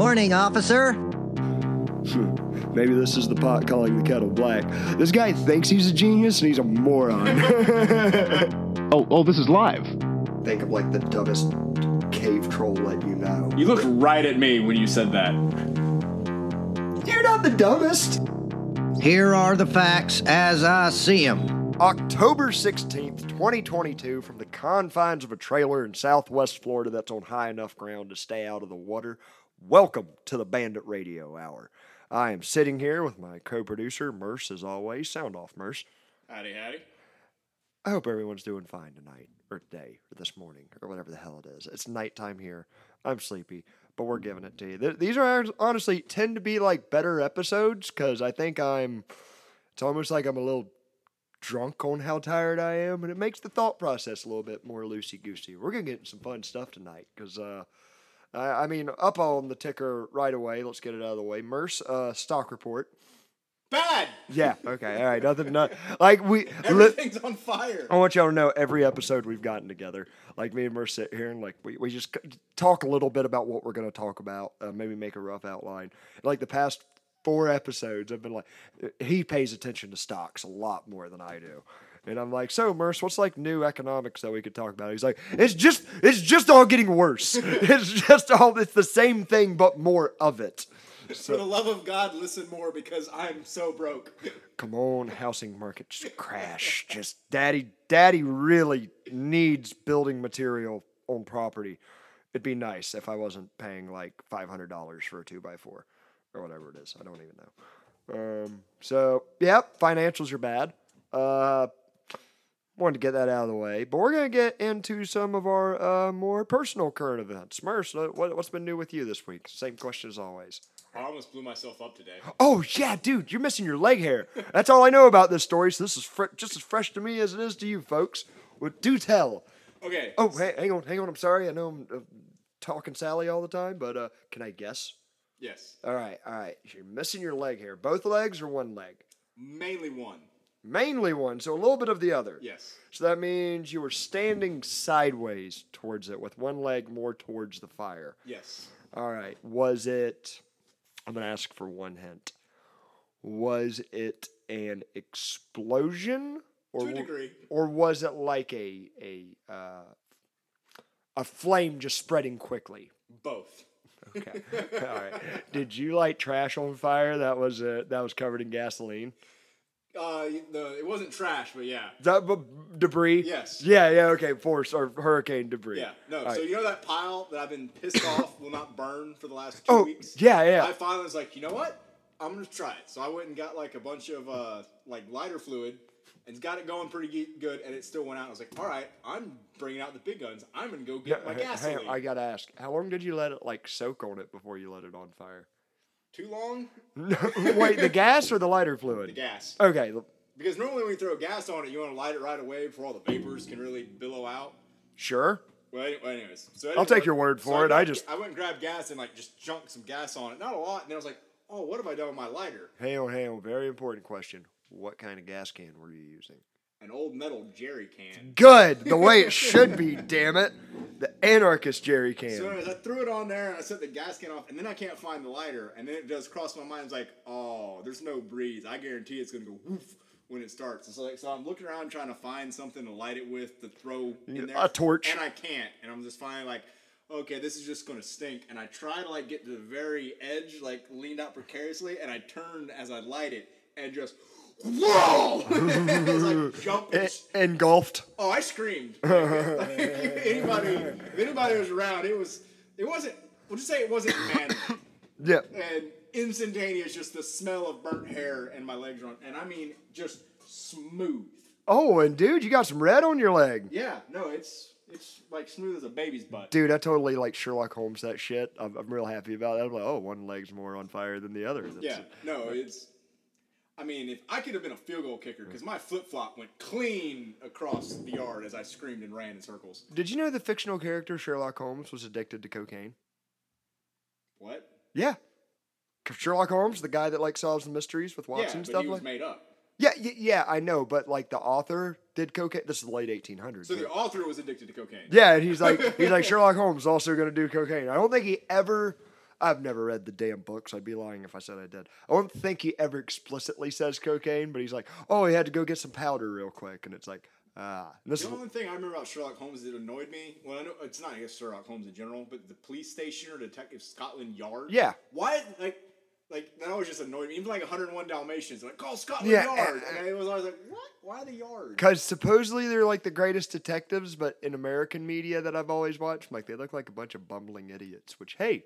Morning, officer. Maybe this is the pot calling the kettle black. This guy thinks he's a genius and he's a moron. Oh, oh, this is live. Think of like the dumbest cave troll let you know. You looked right at me when you said that. You're not the dumbest. Here are the facts as I see 'em. October 16th, 2022, from the confines of a trailer in southwest Florida that's on high enough ground to stay out of the water. Welcome to the Bandit Radio Hour. I am sitting here with my co producer, Merce, as always. Sound off, Merce. Howdy, howdy. I hope everyone's doing fine tonight, or today, or this morning, or whatever the hell it is. It's nighttime here. I'm sleepy, but we're giving it to you. Th- These are honestly tend to be like better episodes because I think I'm. It's almost like I'm a little drunk on how tired I am, and it makes the thought process a little bit more loosey goosey. We're gonna get some fun stuff tonight because, uh, I, I mean, up on the ticker right away. Let's get it out of the way. Merce, uh, stock report. Bad. Yeah. Okay. All right. Nothing. Not like we. li- Everything's on fire. I want y'all to know every episode we've gotten together, like me and Merce sit here and like we, we just talk a little bit about what we're going to talk about, uh, maybe make a rough outline. Like the past four episodes, I've been like, he pays attention to stocks a lot more than I do. And I'm like, so Merce, what's like new economics that we could talk about? He's like, it's just, it's just all getting worse. it's just all, it's the same thing but more of it. For the love of God, listen more because I'm so broke. come on, housing market just crash. Just daddy, daddy really needs building material on property. It'd be nice if I wasn't paying like five hundred dollars for a two by four or whatever it is. I don't even know. Um, so yep, financials are bad. Uh, wanted to get that out of the way, but we're gonna get into some of our uh, more personal current events. Merce, what, what's been new with you this week? Same question as always. I almost blew myself up today. Oh yeah, dude, you're missing your leg hair. That's all I know about this story. So this is fr- just as fresh to me as it is to you, folks. Well, do tell. Okay. Oh, hey, hang on, hang on. I'm sorry. I know I'm uh, talking Sally all the time, but uh, can I guess? Yes. All right, all right. You're missing your leg hair. Both legs or one leg? Mainly one. Mainly one, so a little bit of the other. Yes. So that means you were standing sideways towards it with one leg more towards the fire. Yes. All right. Was it? I'm gonna ask for one hint. Was it an explosion, or To a degree. or was it like a a uh, a flame just spreading quickly? Both. Okay. All right. Did you light trash on fire that was uh, that was covered in gasoline? Uh, the it wasn't trash, but yeah. Is that b- debris? Yes. Yeah. Yeah. Okay. Force or hurricane debris. Yeah. No. All So right. you know that pile that I've been pissed off will not burn for the last two Oh, weeks. Oh, yeah, yeah. I finally was like, you know what? I'm gonna try it. So I went and got like a bunch of uh like lighter fluid, and got it going pretty ge- good, and it still went out. I was like, all right, I'm bringing out the big guns. I'm gonna go get my Hey, gasoline. I gotta ask, how long did you let it like soak on it before you let it on fire? Too long? Wait, the gas or the lighter fluid? The gas. Okay, Because normally when you throw gas on it, you want to light it right away before all the vapors can really billow out. sure. Well, anyways, so I'll take your word so for it. I grabbed- just- I went and grabbed gas and like just chunked some gas on it. Not a lot. And then I was like, oh, what have I done with my lighter? Hang on, hang on. Very important question. What kind of gas can were you using? An old metal jerry can. Good, the way it should be. Damn it, the anarchist jerry can. So anyways, I threw it on there and I set the gas can off, and then I can't find the lighter, and then it just crossed my mind. It's like, oh, there's no breeze. I guarantee it's gonna go woof when it starts. And so, like, so I'm looking around trying to find something to light it with to throw in there. A torch. and I can't. And I'm just finally like, okay, this is just gonna stink. And I try to like get to the very edge, like leaned out precariously, and I turned as I light it, and just. Whoa! like jumping. E- engulfed. Oh, I screamed. anybody, if anybody was around, it was, it wasn't. We'll just say it wasn't man Yeah. and instantaneous. Just the smell of burnt hair and my legs run, and I mean just smooth. Oh, and dude, you got some red on your leg. Yeah, no, it's it's like smooth as a baby's butt. Dude, I totally like Sherlock Holmes that shit. I'm, I'm real happy about that. I'm like, oh, one leg's more on fire than the other. That's Yeah, no, it's. I mean, if I could have been a field goal kicker, hmm. because my flip flop went clean across the yard as I screamed and ran in circles. Did you know the fictional character Sherlock Holmes was addicted to cocaine? What? Yeah. Sherlock Holmes, the guy that like solves the mysteries with Watson yeah, and stuff like. made up. Yeah, y- yeah, I know, but like the author did cocaine. This is the late 1800s. So the author was addicted to cocaine. yeah, and he's like, he's like Sherlock Holmes also going to do cocaine. I don't think he ever. I've never read the damn books. I'd be lying if I said I did. I don't think he ever explicitly says cocaine, but he's like, oh, he had to go get some powder real quick, and it's like, ah, and this The only thing I remember about Sherlock Holmes that annoyed me, well, I know it's not I guess Sherlock Holmes in general, but the police station or Detective Scotland Yard. Yeah. Why, like, like that always just annoyed me. Even like 101 Dalmatians, like call Scotland Yeah, Yard, and- and I was always like, what? Why the yard? Because supposedly they're like the greatest detectives, but in American media that I've always watched, like they look like a bunch of bumbling idiots. Which, hey,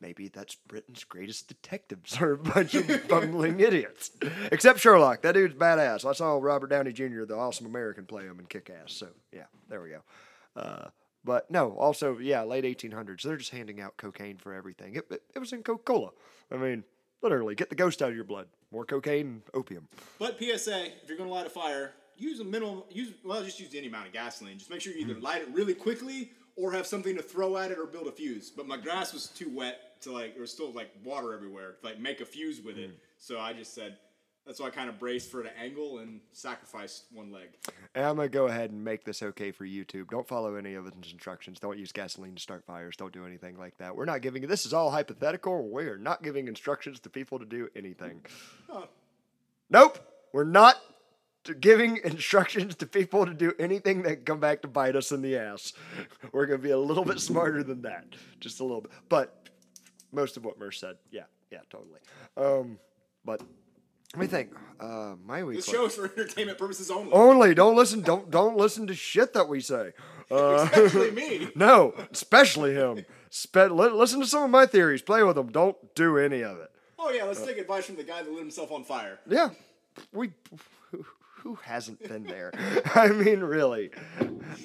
maybe that's Britain's greatest detectives are a bunch of bumbling idiots. Except Sherlock, that dude's badass. I saw Robert Downey Jr., the awesome American, play him in Kick Ass. So yeah, there we go. Uh, but no, also yeah, late 1800s. They're just handing out cocaine for everything. It, it, it was in Coca Cola. I mean, literally, get the ghost out of your blood. More cocaine, and opium. But PSA: If you're gonna light a fire, use a minimal, Use well, just use any amount of gasoline. Just make sure you either light it really quickly or have something to throw at it or build a fuse. But my grass was too wet to like. There was still like water everywhere to like make a fuse with it. Mm. So I just said. That's why I kind of braced for an angle and sacrificed one leg. And I'm gonna go ahead and make this okay for YouTube. Don't follow any of his instructions. Don't use gasoline to start fires. Don't do anything like that. We're not giving. This is all hypothetical. We are not giving instructions to people to do anything. Nope, we're not giving instructions to people to do anything that come back to bite us in the ass. We're gonna be a little bit smarter than that, just a little bit. But most of what Merce said, yeah, yeah, totally. Um, but let me think. Uh, my week. This show is for entertainment purposes only. Only don't listen. Don't don't listen to shit that we say. Uh, Especially me. no, especially him. Spe- li- listen to some of my theories. Play with them. Don't do any of it. Oh yeah, let's take advice from the guy that lit himself on fire. Yeah, we. Who, who hasn't been there? I mean, really.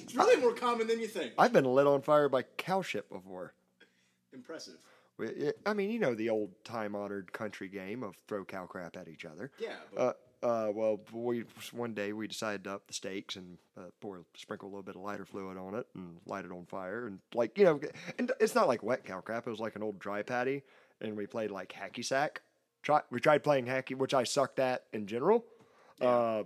It's really more common than you think. I've been lit on fire by cow shit before. Impressive. I mean, you know the old time honored country game of throw cow crap at each other. Yeah, but Uh, uh, well, we one day we decided to up the stakes and uh, pour sprinkle a little bit of lighter fluid on it and light it on fire and like you know, and it's not like wet cow crap. It was like an old dry patty, and we played like hacky sack. Try, we tried playing hacky, which I sucked at in general. Uh,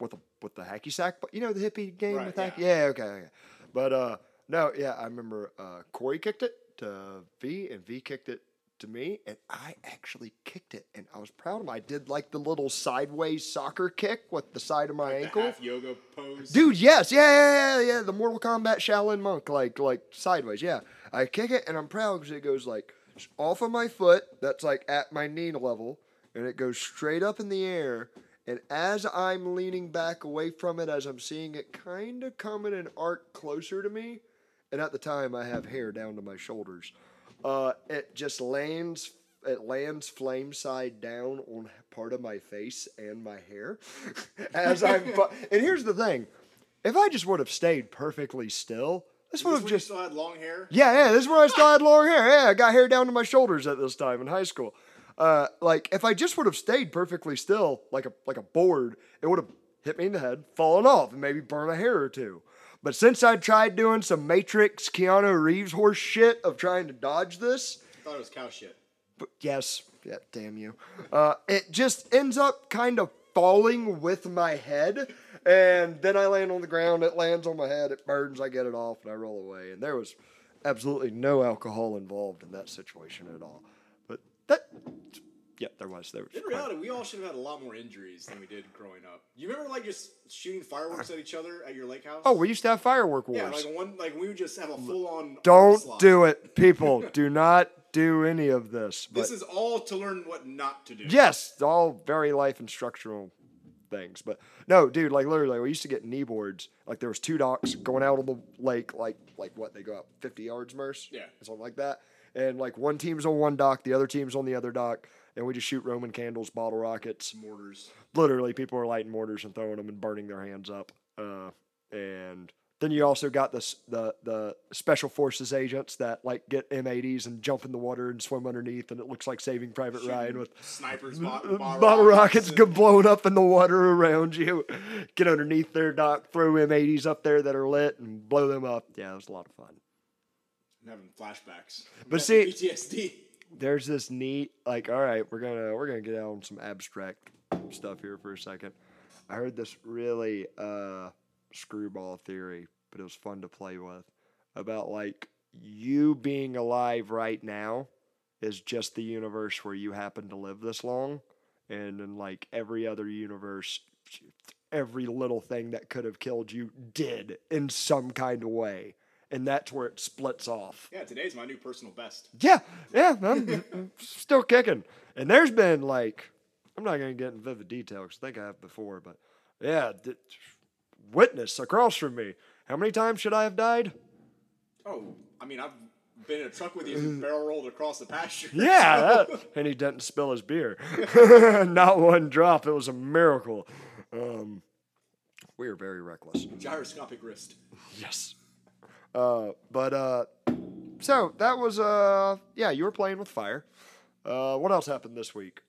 with the with the hacky sack, but you know the hippie game Right, with hacky. yeah. Yeah, okay, okay. But uh, no, yeah, I remember uh, Corey kicked it to uh, V, and V kicked it to me, and I actually kicked it, and I was proud of him. I did like the little sideways soccer kick with the side of my the ankle. half yoga pose. Dude, yes, yeah, yeah, yeah, yeah. The Mortal Kombat Shaolin monk, like, like sideways. Yeah, I kick it, and I'm proud because it goes like off of my foot. That's like at my knee level, and it goes straight up in the air. And as I'm leaning back away from it, as I'm seeing it kind of come in an arc closer to me, and at the time I have hair down to my shoulders, uh, it just lands. It lands flame side down on part of my face and my hair. as I'm, fu- and here's the thing: if I just would have stayed perfectly still, this Is would this have just still had long hair. yeah, yeah. This is where I still had long hair. Yeah, I got hair down to my shoulders at this time in high school. Uh, like if I just would have stayed perfectly still, like a like a board, it would have hit me in the head, fallen off, and maybe burn a hair or two. But since I tried doing some Matrix Keanu Reeves horse shit of trying to dodge this, I thought it was cow shit. but yes, yeah, damn you. Uh, it just ends up kind of falling with my head, and then I land on the ground. It lands on my head. It burns. I get it off, and I roll away. And there was absolutely no alcohol involved in that situation at all. But that, yeah, there was. There was. In quite- reality, we all should have had a lot more injuries than we did growing up. You remember like just shooting fireworks at each other at your lake house? Oh, we used to have firework wars. yeah, like one like we would just have a full on. Don't do it, people. do not do any of this. But This is all to learn what not to do. Yes, it's all very life instructional things. But no, dude, like literally, we used to get knee boards. Like there was two docks going out on the lake, like like what they go out fifty yards, Merce, Yeah. something like that. And like one team's on one dock, the other team's on the other dock, and we just shoot Roman candles, bottle rockets. Mortars. Literally, people are lighting mortars and throwing them and burning their hands up. Uh, and then you also got the the the special forces agents that like get M80s and jump in the water and swim underneath, and it looks like Saving Private Ryan with snipers, bottle, bottle rockets and- get blown up in the water around you. Get underneath their dock, throw M80s up there that are lit, and blow them up. Yeah, it was a lot of fun. I'm having flashbacks. But Got see- PTSD. There's this neat, like, all right, we're gonna we're gonna get out on some abstract stuff here for a second. I heard this really uh, screwball theory, but it was fun to play with about like you being alive right now is just the universe where you happen to live this long, and in like every other universe, every little thing that could have killed you did in some kind of way, and that's where it splits off. Yeah, today's my new personal best. Yeah, yeah, I'm, still kicking. And there's been like, I'm not gonna get in vivid detail because I think I have before, but yeah, th- witness across from me. How many times should I have died? Oh, I mean, I've been in a truck with you and barrel rolled across the pasture. Yeah, that- and he didn't spill his beer. Not one drop. It was a miracle. Um, we are very reckless. Gyroscopic wrist. Yes. Uh, but uh, so that was uh, yeah, you were playing with fire. Uh, what else happened this week?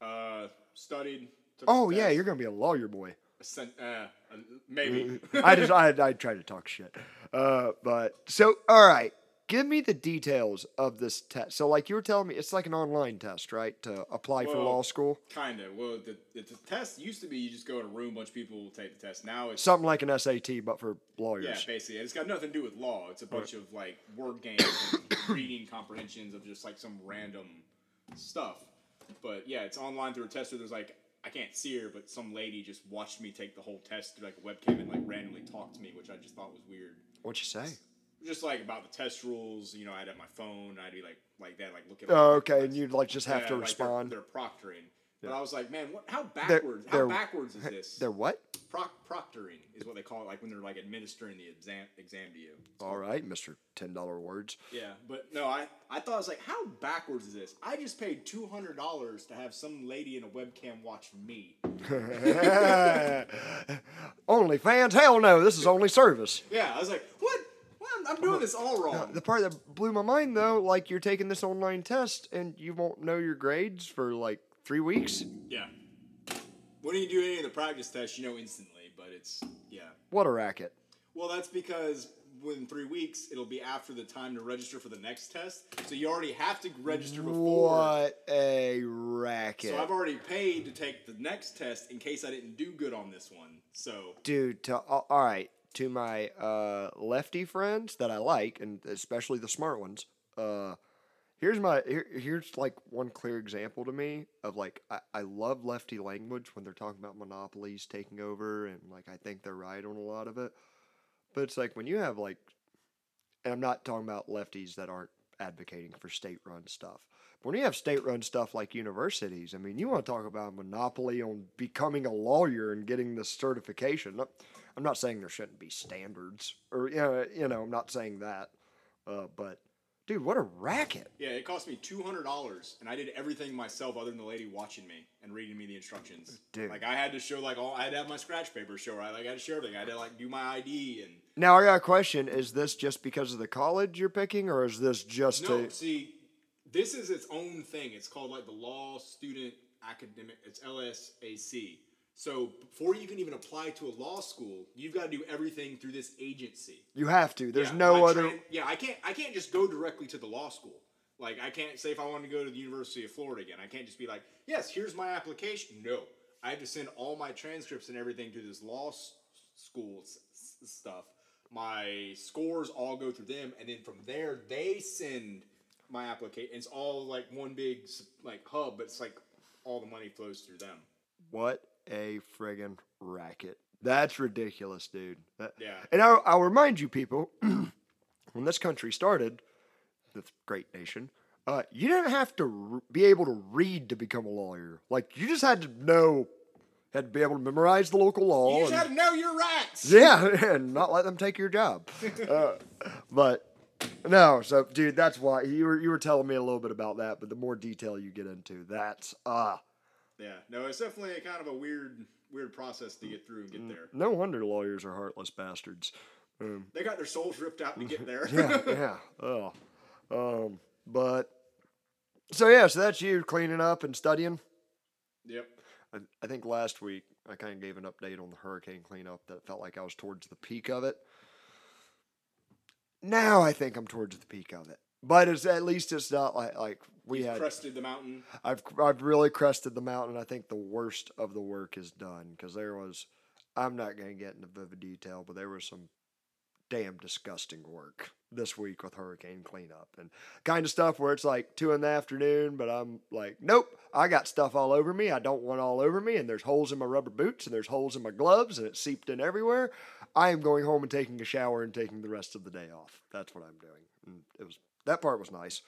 Uh, studied. Oh yeah, you're gonna be a lawyer boy. sent- uh, uh, maybe. I just I I tried to talk shit. Uh, but so all right, give me the details of this test. So like you were telling me, it's like an online test, right? To apply for law school, Kind of. Well, the, the, the test used to be you just go in a room, bunch of people will take the test. Now it's something like an SAT, but for lawyers. yeah, basically, it's got nothing to do with law. It's a bunch of like word games, and reading comprehensions of just like some random stuff. But yeah, it's online through a tester. There's like I can't see her, but some lady just watched me take the whole test through like a webcam and like randomly talked to me, which I just thought was weird. What'd you say? Just like about the test rules, you know, I'd have my phone. I'd be like like that, like looking. Oh, okay, and you'd like just have Yeah, to like they're- respond. They're, proctoring. But I was like, man, what? How They're- backwards? they're- how backwards is this? They're what? Proc- proctoring is what they call it, like when they're like administering the exam exam to you. All right, Mister Ten Dollar Words. Yeah, but no, I I thought I was like, how backwards is this? I just paid two hundred dollars to have some lady in a webcam watch me. only fans? Hell no, this is only service. Yeah, I was like, what? What? I'm, I'm doing uh-huh. this all wrong. The part that blew my mind though, like you're taking this online test and you won't know your grades for like three weeks. Yeah. When you do any of the practice tests, you know instantly, but it's yeah. What a racket! Well, that's because within three weeks it'll be after the time to register for the next test, so you already have to register before. What a racket, So I've already paid to take the next test in case I didn't do good on this one. So dude. To all all right, to my uh, lefty friends that I like, and especially the smart ones. Uh, here's my here, here's like one clear example to me of like I, I love lefty language when they're talking about monopolies taking over, and like I think they're right on a lot of it. But it's like when you have like, and I'm not talking about lefties that aren't advocating for state-run stuff. But when you have state-run stuff like universities, I mean, you want to talk about monopoly on becoming a lawyer and getting the certification. I'm not saying there shouldn't be standards, or you know, you know I'm not saying that. Uh, but dude, what a racket! yeah, it cost me two hundred dollars, and I did everything myself other than the lady watching me and reading me the instructions. Dude. like I had to show like all I had to have my scratch paper show. I like I had to show everything. I had to like do my ID and Now I got a question: Is this just because of the college you're picking, or is this just no. to? See, this is its own thing. It's called like the Law Student Academic. It's LSAC. So before you can even apply to a law school, you've got to do everything through this agency. You have to. There's Yeah, no other. tran- yeah, I can't. I can't just go directly to the law school. Like I can't say if I want to go to the University of Florida again, I can't just be like, yes, here's my application. No, I have to send all my transcripts and everything to this law s- school s- stuff. My scores all go through them, and then from there they send my application. It's all like one big like hub, but it's like all the money flows through them. What a friggin' racket! That's ridiculous, dude. That- Yeah. And I'll, I'll remind you, people, when this country started, this great nation, uh, you didn't have to r- be able to read to become a lawyer. Like you just had to know, had to be able to memorize the local law. You just and- have to know your rights. Yeah, and not let them take your job. Uh, but no, so dude, that's why you were you were telling me a little bit about that. But the more detail you get into, that's ah, Yeah, no, it's definitely a kind of a weird, weird process to get through and get there. no wonder lawyers are heartless bastards. Um, They got their souls ripped out to get there. yeah, yeah. Oh, um, but so yeah, so that's you cleaning up and studying. yep. I, I think last week I kind of gave an update on the hurricane cleanup that felt like I was towards the peak of it. Now I think I'm towards the peak of it, but it's at least it's not like like we You've had. crested the mountain. I've I've really crested the mountain. I think the worst of the work is done because there was. I'm not going to get into vivid detail, but there was some damn disgusting work this week with hurricane cleanup and kind of stuff where it's like two in the afternoon, but I'm like, nope, I got stuff all over me. I don't want all over me, and there's holes in my rubber boots and there's holes in my gloves and it's seeped in everywhere. I am going home and taking a shower and taking the rest of the day off. That's what I'm doing. And it was that part was nice.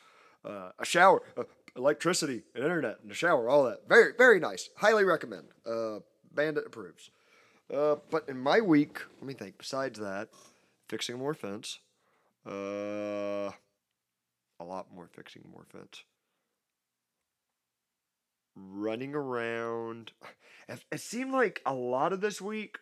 Uh, a shower, uh, electricity, and internet, and a shower, all that. Very, very nice. Highly recommend. Uh, Bandit approves. Uh, but in my week, let me think. Besides that, fixing more fence. Uh, a lot more fixing more fence. Running around. It seemed like a lot of this week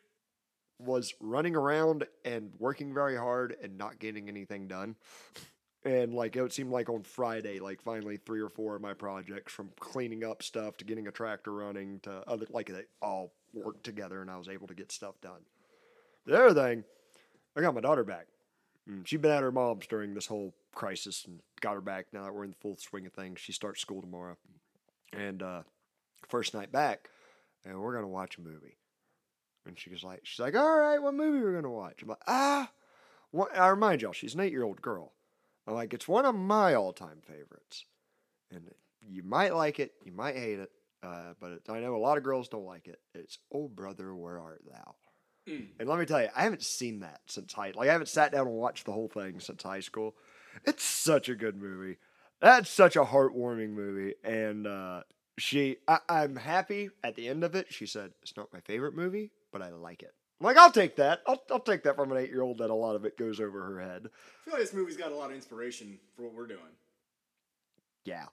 was running around and working very hard and not getting anything done. And like it seemed like on Friday, like finally three or four of my projects from cleaning up stuff to getting a tractor running to other like they all worked together and I was able to get stuff done. The other thing, I got my daughter back. Mm, She'd been at her mom's during this whole crisis and got her back now that we're in the full swing of things. She starts school tomorrow. And uh first night back, and we're gonna watch a movie. And she was like, she's like, all right, what movie we're gonna watch? I'm like, ah, what? I remind y'all, she's an eight year old girl. I'm like, it's one of my all time favorites, and you might like it, you might hate it, uh, but it, I know a lot of girls don't like it. It's Oh Brother, Where Art Thou? And let me tell you, I haven't seen that since high. Like I haven't sat down and watched the whole thing since high school. It's such a good movie. That's such a heartwarming movie, and uh, she, I, I'm happy at the end of it. She said it's not my favorite movie, but I like it. I'm like, I'll take that. I'll, I'll take that from an eight year old that a lot of it goes over her head. I feel like this movie's got a lot of inspiration for what we're doing. Yeah.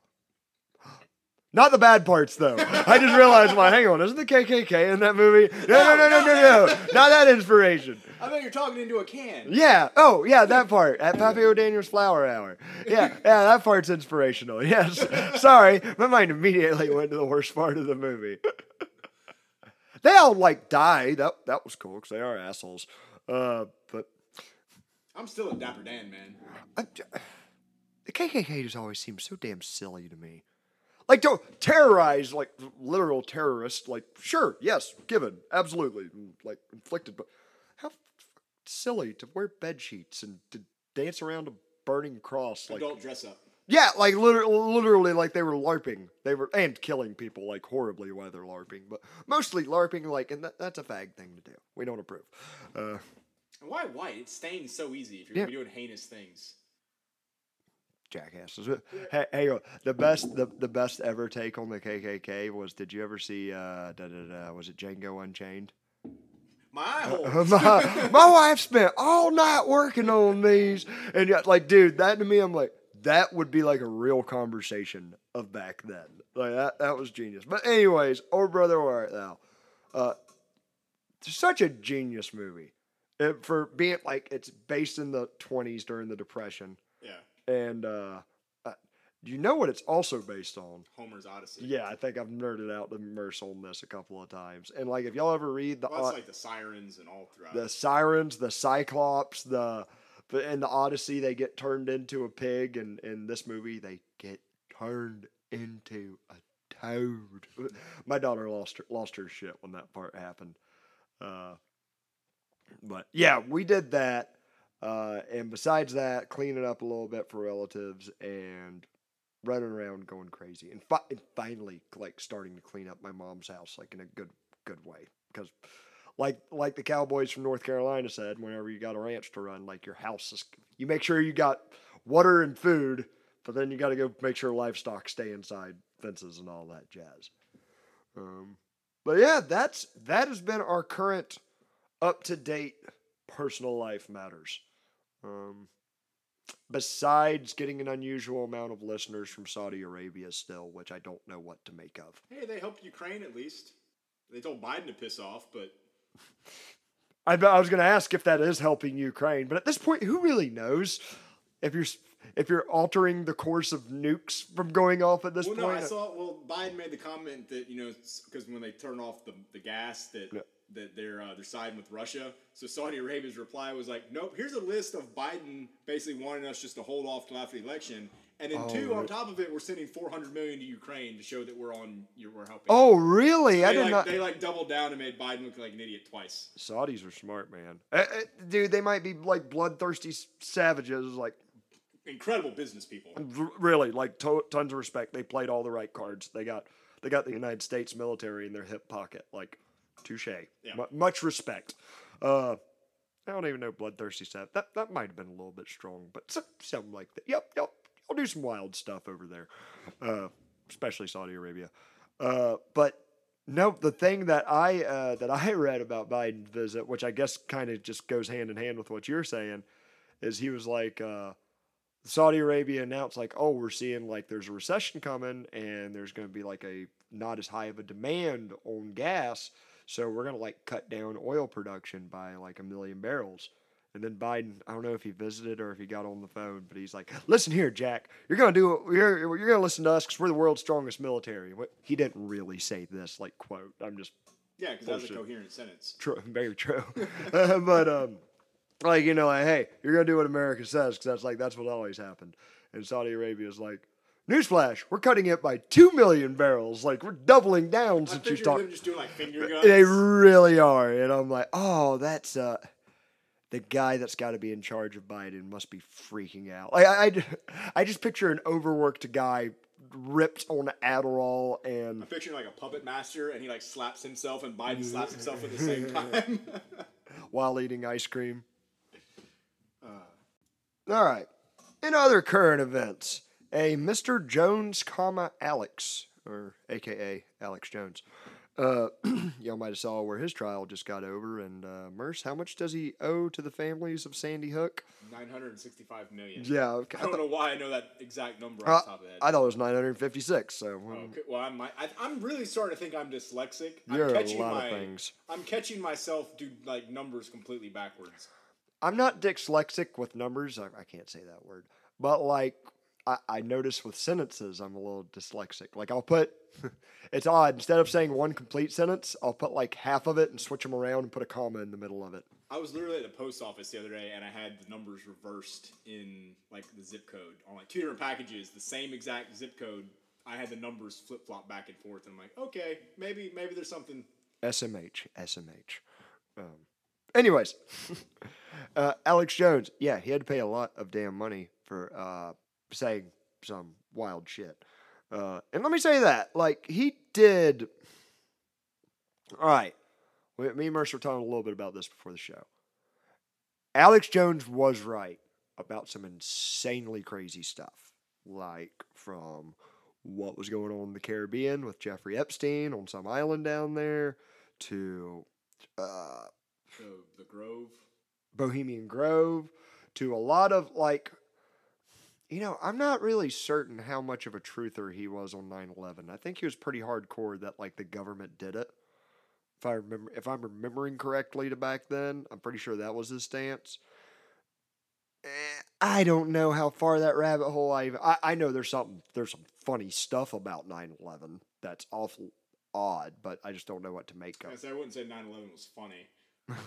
Not the bad parts though. I just realized, well, hang on, isn't the KKK in that movie? No, no, no, no, no, no, not that inspiration. I bet you're talking into a can. Yeah. Oh, yeah, that part at Pappy O'Daniel's Flour Hour. Yeah, yeah, that part's inspirational. Yes. Sorry, my mind immediately went to the worst part of the movie. they all like die. That that was cool because they are assholes. Uh, but I'm still a Dapper Dan, man. I, the KKK just always seems so damn silly to me. Like to terrorize, like literal terrorists. Like sure, yes, given, absolutely, like inflicted. But how silly to wear bed sheets and to dance around a burning cross. Like don't dress up. Yeah, like literally, literally, like they were larping. They were and killing people like horribly while they're larping, but mostly larping. Like, and that, that's a fag thing to do. We don't approve. Uh, why white? It stains so easy if you're Yeah. doing heinous things. jackasses. Hey, hey, uh, the best, the, the best ever take on the KKK was. Did you ever see? Uh, da, da, da, was it Django Unchained? My my, my wife spent all night working on these, and yet, like, dude, that to me, I'm like, that would be like a real conversation of back then. Like that, that was genius. But anyways, oh brother, where art thou? Uh, such a genius movie. It, for being like it's based in the 20s during the Depression, yeah. and uh, uh, you know what it's also based on? Homer's Odyssey. Yeah, I think I've nerded out the Merce on this a couple of times. And like, if y'all ever read the Well, that's Od- like the sirens and all throughout. the sirens, the cyclops, the but in the Odyssey they get turned into a pig, and in this movie they get turned into a toad. My daughter lost her lost her shit when that part happened. Uh, but yeah, we did that. Uh, and besides that, cleaning up a little bit for relatives and running around going crazy, and, fi- and finally like starting to clean up my mom's house like in a good good way because like like the cowboys from North Carolina said, whenever you got a ranch to run, like your house is you make sure you got water and food, but then you got to go make sure livestock stay inside fences and all that jazz. Um, but yeah, that's that has been our current up to date personal life matters. Um, besides getting an unusual amount of listeners from Saudi Arabia still, which I don't know what to make of. hey, they helped Ukraine at least. They told Biden to piss off, but I, I was going to ask if that is helping Ukraine, but at this point, who really knows if you're if you're altering the course of nukes from going off at this well, point? no, I saw. Well, Biden made the comment that you know because when they turn off the, the gas that Yeah. that they're uh, they're siding with Russia. So Saudi Arabia's reply was like, nope. Here's a list of Biden basically wanting us just to hold off till after the election, and then two on top of it, we're sending 400 million to Ukraine to show that we're on. We're helping. oh, really? I they did like, not. They like doubled down and made Biden look like an idiot twice. Saudis are smart, man. Uh, uh, dude, they might be like bloodthirsty savages. Like, incredible business people. Really like to- tons of respect. They played all the right cards. They got they got the United States military in their hip pocket. Like touche. Yeah. Mu- much respect. Uh, I don't even know bloodthirsty stuff. That that might have been a little bit strong, but so- something like that. Yep, yep. I'll do some wild stuff over there, uh, especially Saudi Arabia. Uh, but no, the thing that I uh, that I read about Biden's visit, which I guess kind of just goes hand in hand with what you're saying, is he was like. Uh, Saudi Arabia announced like, oh, we're seeing like there's a recession coming and there's going to be like a not as high of a demand on gas, so we're going to like cut down oil production by like a million barrels. And then Biden, I don't know if he visited or if he got on the phone, but he's like, "Listen here, Jack, you're going to do. You're you're going to listen to us because we're the world's strongest military." What he didn't really say this like quote. I'm just Yeah, because that was a coherent sentence. True, very true. Uh, but um, like you know, like, hey, you're gonna do what America says because that's like that's what always happened. And Saudi Arabia is like, newsflash, we're cutting it by two million barrels. Like we're doubling down I since you talked. them just doing like finger guns. They really are, and I'm like, oh, that's uh, the guy that's got to be in charge of Biden must be freaking out. Like I, I, I just picture an overworked guy ripped on Adderall and I'm picturing like a puppet master, and he like slaps himself, and Biden slaps himself at the same time. while eating ice cream. Uh. All right. In other current events, a Mr. Jones, comma Alex, or AKA Alex Jones. Uh, y'all might have saw where his trial just got over. And uh, Merce, how much does he owe to the families of Sandy Hook? 965 million. Yeah, okay. I don't know why I know that exact number off top of head. I thought it was 956. So Okay, well, I'm, I, I'm really starting to think I'm dyslexic. You're I'm a catching lot of things. I'm catching myself do like numbers completely backwards. I'm not dyslexic with numbers. I, I can't say that word. But like, I, I notice with sentences, I'm a little dyslexic. Like, I'll put, it's odd. Instead of saying one complete sentence, I'll put like half of it and switch them around and put a comma in the middle of it. I was literally at the post office the other day, and I had the numbers reversed in like the zip code on like two different packages, the same exact zip code. I had the numbers flip flop back and forth, and I'm like, okay, maybe maybe there's something. SMH, SMH. Um, anyways, uh, Alex Jones, yeah, he had to pay a lot of damn money for uh, saying some wild shit. Uh, and let me say that, like, he did. All right. Me and Merce were talking a little bit about this before the show. Alex Jones was right about some insanely crazy stuff, like from what was going on in the Caribbean with Jeffrey Epstein on some island down there to uh, The, the Grove. Bohemian Grove to a lot of like, you know, I'm not really certain how much of a truther he was on 9 11. I think he was pretty hardcore that like the government did it. If I remember, if I'm remembering correctly to back then, I'm pretty sure that was his stance. Eh, I don't know how far that rabbit hole I even. I, I know there's something there's some funny stuff about 9/11 that's awful odd, but I just don't know what to make of. Guess I wouldn't say 9/11 was funny.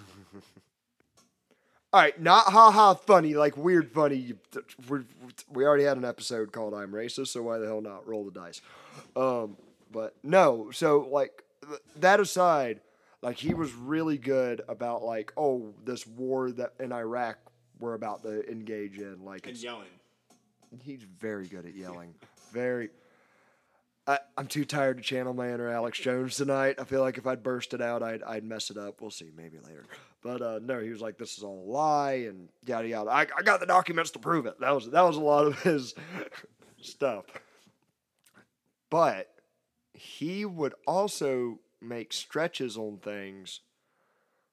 All right, not ha ha funny, like weird funny. We we already had an episode called "I'm Racist," so why the hell not roll the dice? Um, but no, so like th- that aside, like he was really good about like, oh, this war that in Iraq we're about to engage in, like And yelling. he's very good at yelling, very. I, I'm too tired to channel my inner Alex Jones tonight. I feel like if I'd burst it out, I'd, I'd mess it up. We'll see, maybe later. But uh, no, he was like, "This is all a lie," and yada yada. I, I got the documents to prove it. That was that was a lot of his stuff. But he would also make stretches on things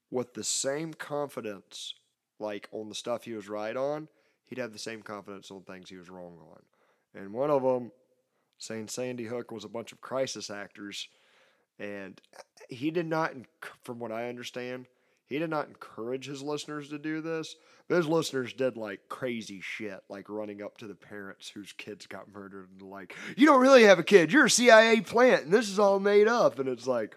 with the same confidence, like on the stuff he was right on. He'd have the same confidence on things he was wrong on. And one of them, saying Sandy Hook was a bunch of crisis actors, and he did not, from what I understand, he did not encourage his listeners to do this. But his listeners did like crazy shit, like running up to the parents whose kids got murdered and like, you don't really have a kid, you're a CIA plant, and this is all made up. And it's like,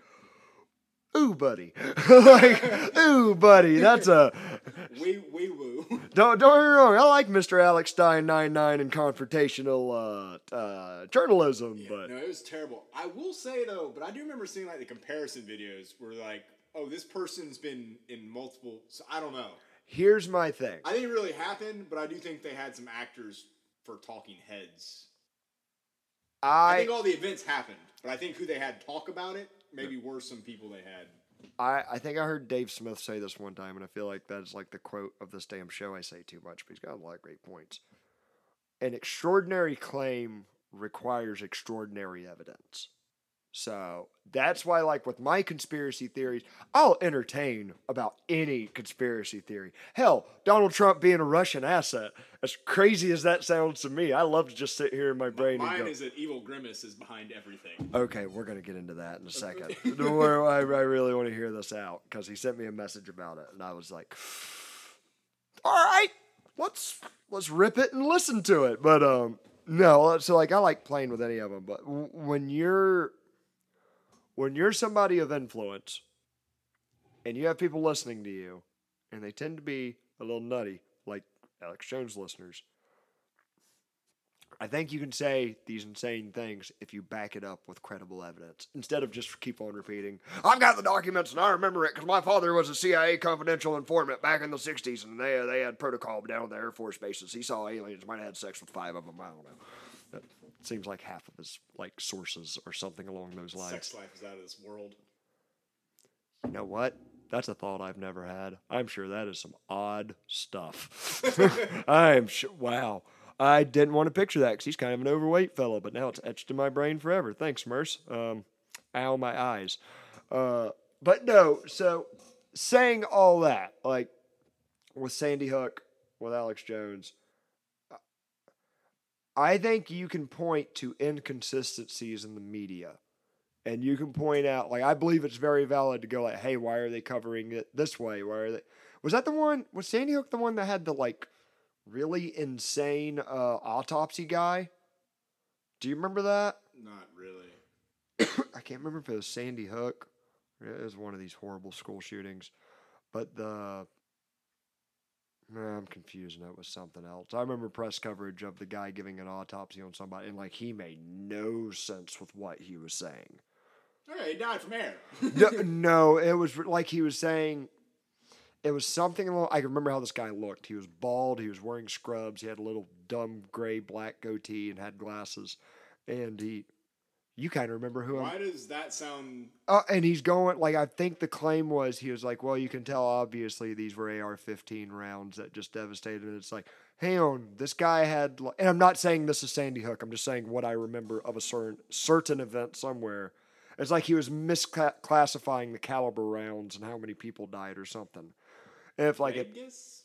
ooh, buddy, like, ooh, buddy, that's a Wee wee woo. don't don't get me wrong. I like Mr. Alex Stein 99 and confrontational uh, uh, journalism, but no, it was terrible. I will say though, but I do remember seeing like the comparison videos where like, oh, this person's been in multiple. So I don't know. here's my thing. I think it really happened, but I do think they had some actors for talking heads. I, I think all the events happened, but I think who they had talk about it maybe were some people they had. I, I think I heard Dave Smith say this one time, and I feel like that is like the quote of this damn show. I say too much, but he's got a lot of great points. An extraordinary claim requires extraordinary evidence. So that's why, like with my conspiracy theories, I'll entertain about any conspiracy theory. Hell, Donald Trump being a Russian asset, as crazy as that sounds to me, I love to just sit here in my brain Mine and go, is that Evil Grimace is behind everything. Okay, we're gonna get into that in a second. I really want to hear this out because he sent me a message about it, and I was like, "All right, let's let's rip it and listen to it." But um, no, so like I like playing with any of them, but when you're when you're somebody of influence and you have people listening to you, and they tend to be a little nutty, like Alex Jones listeners. I think you can say these insane things if you back it up with credible evidence instead of just keep on repeating, I've got the documents and I remember it because my father was a CIA confidential informant back in the 60s and they, they had protocol down at the Air Force bases. He saw aliens, might have had sex with five of them. I don't know. Seems like half of his like sources or something along those lines. Sex life is out of this world. You know what? That's a thought I've never had. I'm sure that is some odd stuff. I'm sure. Wow. I didn't want to picture that because he's kind of an overweight fellow, but now it's etched in my brain forever. Thanks, Merce. Um, ow, my eyes. Uh, but no, so saying all that, like with Sandy Hook, with Alex Jones, I think you can point to inconsistencies in the media and you can point out like I believe it's very valid to go like, hey, why are they covering it this way? Why are they? Was that the one? Was Sandy Hook the one that had the like really insane uh, autopsy guy? Do you remember that? Not really. I can't remember if it was Sandy Hook. It was one of these horrible school shootings, but the. I'm confused. and it was something else. I remember press coverage of the guy giving an autopsy on somebody, and like he made no sense with what he was saying. He died from air. no, no, it was like he was saying. It was something. I can remember how this guy looked. He was bald. He was wearing scrubs. He had a little dumb gray black goatee and had glasses. And he, you kind of remember who I'm. Why does that sound? Uh, and he's going like I think the claim was he was like, well, you can tell obviously these were AR-15 rounds that just devastated. And it's like, hang on, this guy had. And I'm not saying this is Sandy Hook. I'm just saying what I remember of a certain certain event somewhere. It's like he was misclassifying the caliber rounds and how many people died or something. And if like it, Vegas, maybe?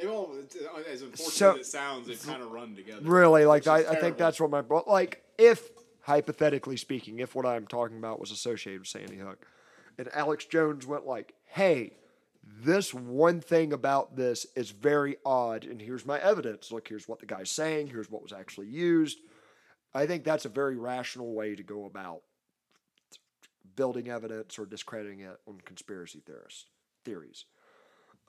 They all, uh, as unfortunate So- as it sounds, they've kind of run together. Really, like I, I think that's what my like if hypothetically speaking, if what I'm talking about was associated with Sandy Hook, and Alex Jones went like, "Hey, this one thing about this is very odd, and here's my evidence. Look, here's what the guy's saying. Here's what was actually used." I think that's a very rational way to go about building evidence or discrediting it on conspiracy theorists theories.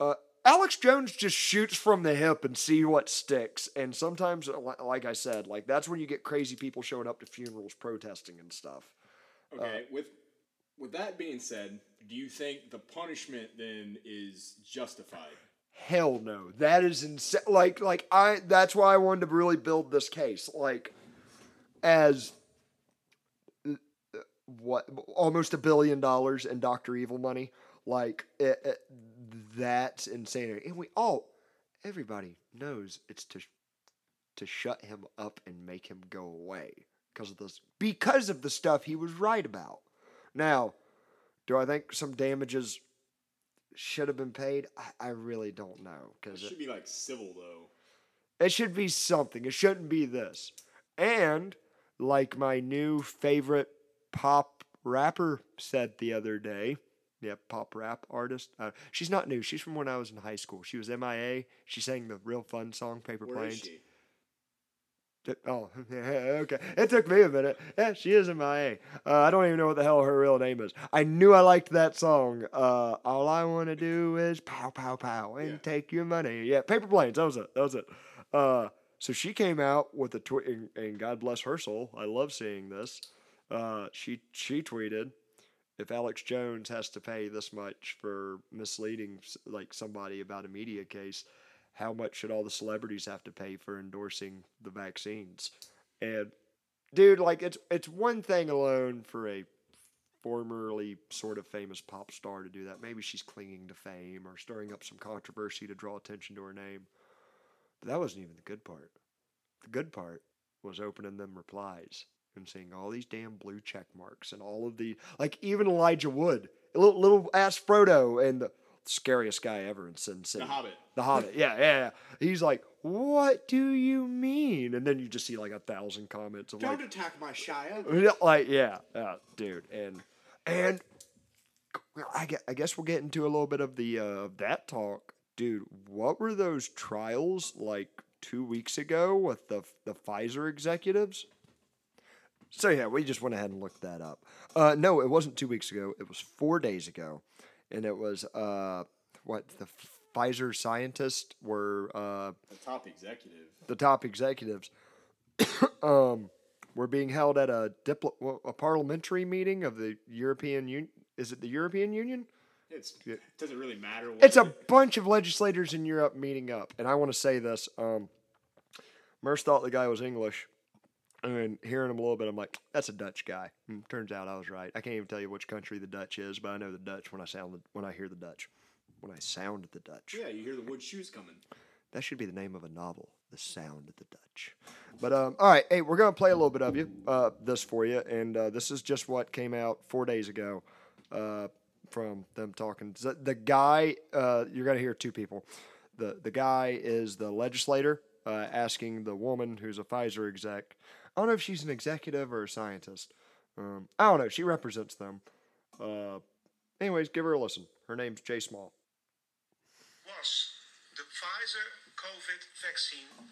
Uh, Alex Jones just shoots from the hip and see what sticks. And sometimes, like I said, like that's when you get crazy people showing up to funerals protesting and stuff. Okay, with with that being said, do you think the punishment then is justified? Hell no, that is insane. Like, like I. That's why I wanted to really build this case. Like, as uh, what almost a billion dollars in Doctor Evil money. Like, it, it, that's insane. And we all, everybody knows it's to to shut him up and make him go away because of this because of the stuff he was right about. Now, do I think some damages should have been paid? I, I really don't know because It should be like civil though. it should be something. It shouldn't be this. And like my new favorite pop rapper said the other day, yeah, pop rap artist. Uh, she's not new. She's from when I was in high school. She was MIA. She sang the real fun song "Paper Where Planes." Oh, okay. It took me a minute. Yeah, she is MIA. Uh, I don't even know what the hell her real name is. I knew I liked that song. Uh, All I want to do is pow, pow, pow, and Yeah. take your money. Yeah, Paper Planes. That was it. That was it. Uh, so she came out with a tweet, and, and God bless her soul. I love seeing this. Uh, she she tweeted, if Alex Jones has to pay this much for misleading like somebody about a media case, how much should all the celebrities have to pay for endorsing the vaccines? And dude, like it's it's one thing alone for a formerly sort of famous pop star to do that. Maybe she's clinging to fame or stirring up some controversy to draw attention to her name. But that wasn't even the good part. The good part was opening them replies and seeing all these damn blue check marks and all of the like even Elijah Wood, little, little ass Frodo and the scariest guy ever in Sin City. The Hobbit. The Hobbit. Yeah, yeah, yeah. He's like, "What do you mean?" And then you just see like a thousand comments of Don't like, attack my Shia. like yeah, yeah, dude, and and I guess, I guess we'll get into a little bit of the uh, of that talk, dude. What were those trials like two weeks ago with the the Pfizer executives? So yeah, we just went ahead and looked that up. Uh, no, it wasn't two weeks ago. It was four days ago, and it was uh, what the Pfizer scientists were uh, The top executive. the top executives um, were being held at a well, a parliamentary meeting of the European Union. Is it the European Union? It's, it doesn't really matter. What It's a bunch of legislators in Europe meeting up, and I want to say this. Um, Merce thought the guy was English, and hearing him a little bit, I'm like, that's a Dutch guy. And turns out I was right. I can't even tell you which country the Dutch is, but I know the Dutch when I sound the, when I hear the Dutch, when I sound the Dutch. Yeah, you hear the wood shoes coming. That should be the name of a novel, The Sound of the Dutch. But um, all right, hey, we're gonna play a little bit of you, uh, this for you, and uh, this is just what came out four days ago uh, from them talking. The, the guy, uh, you're gonna hear two people. The the guy is the legislator uh, asking the woman who's a Pfizer exec. I don't know if she's an executive or a scientist. Um, I don't know. She represents them. Uh, anyways, give her a listen. Her name's Jay Small. was the Pfizer COVID vaccine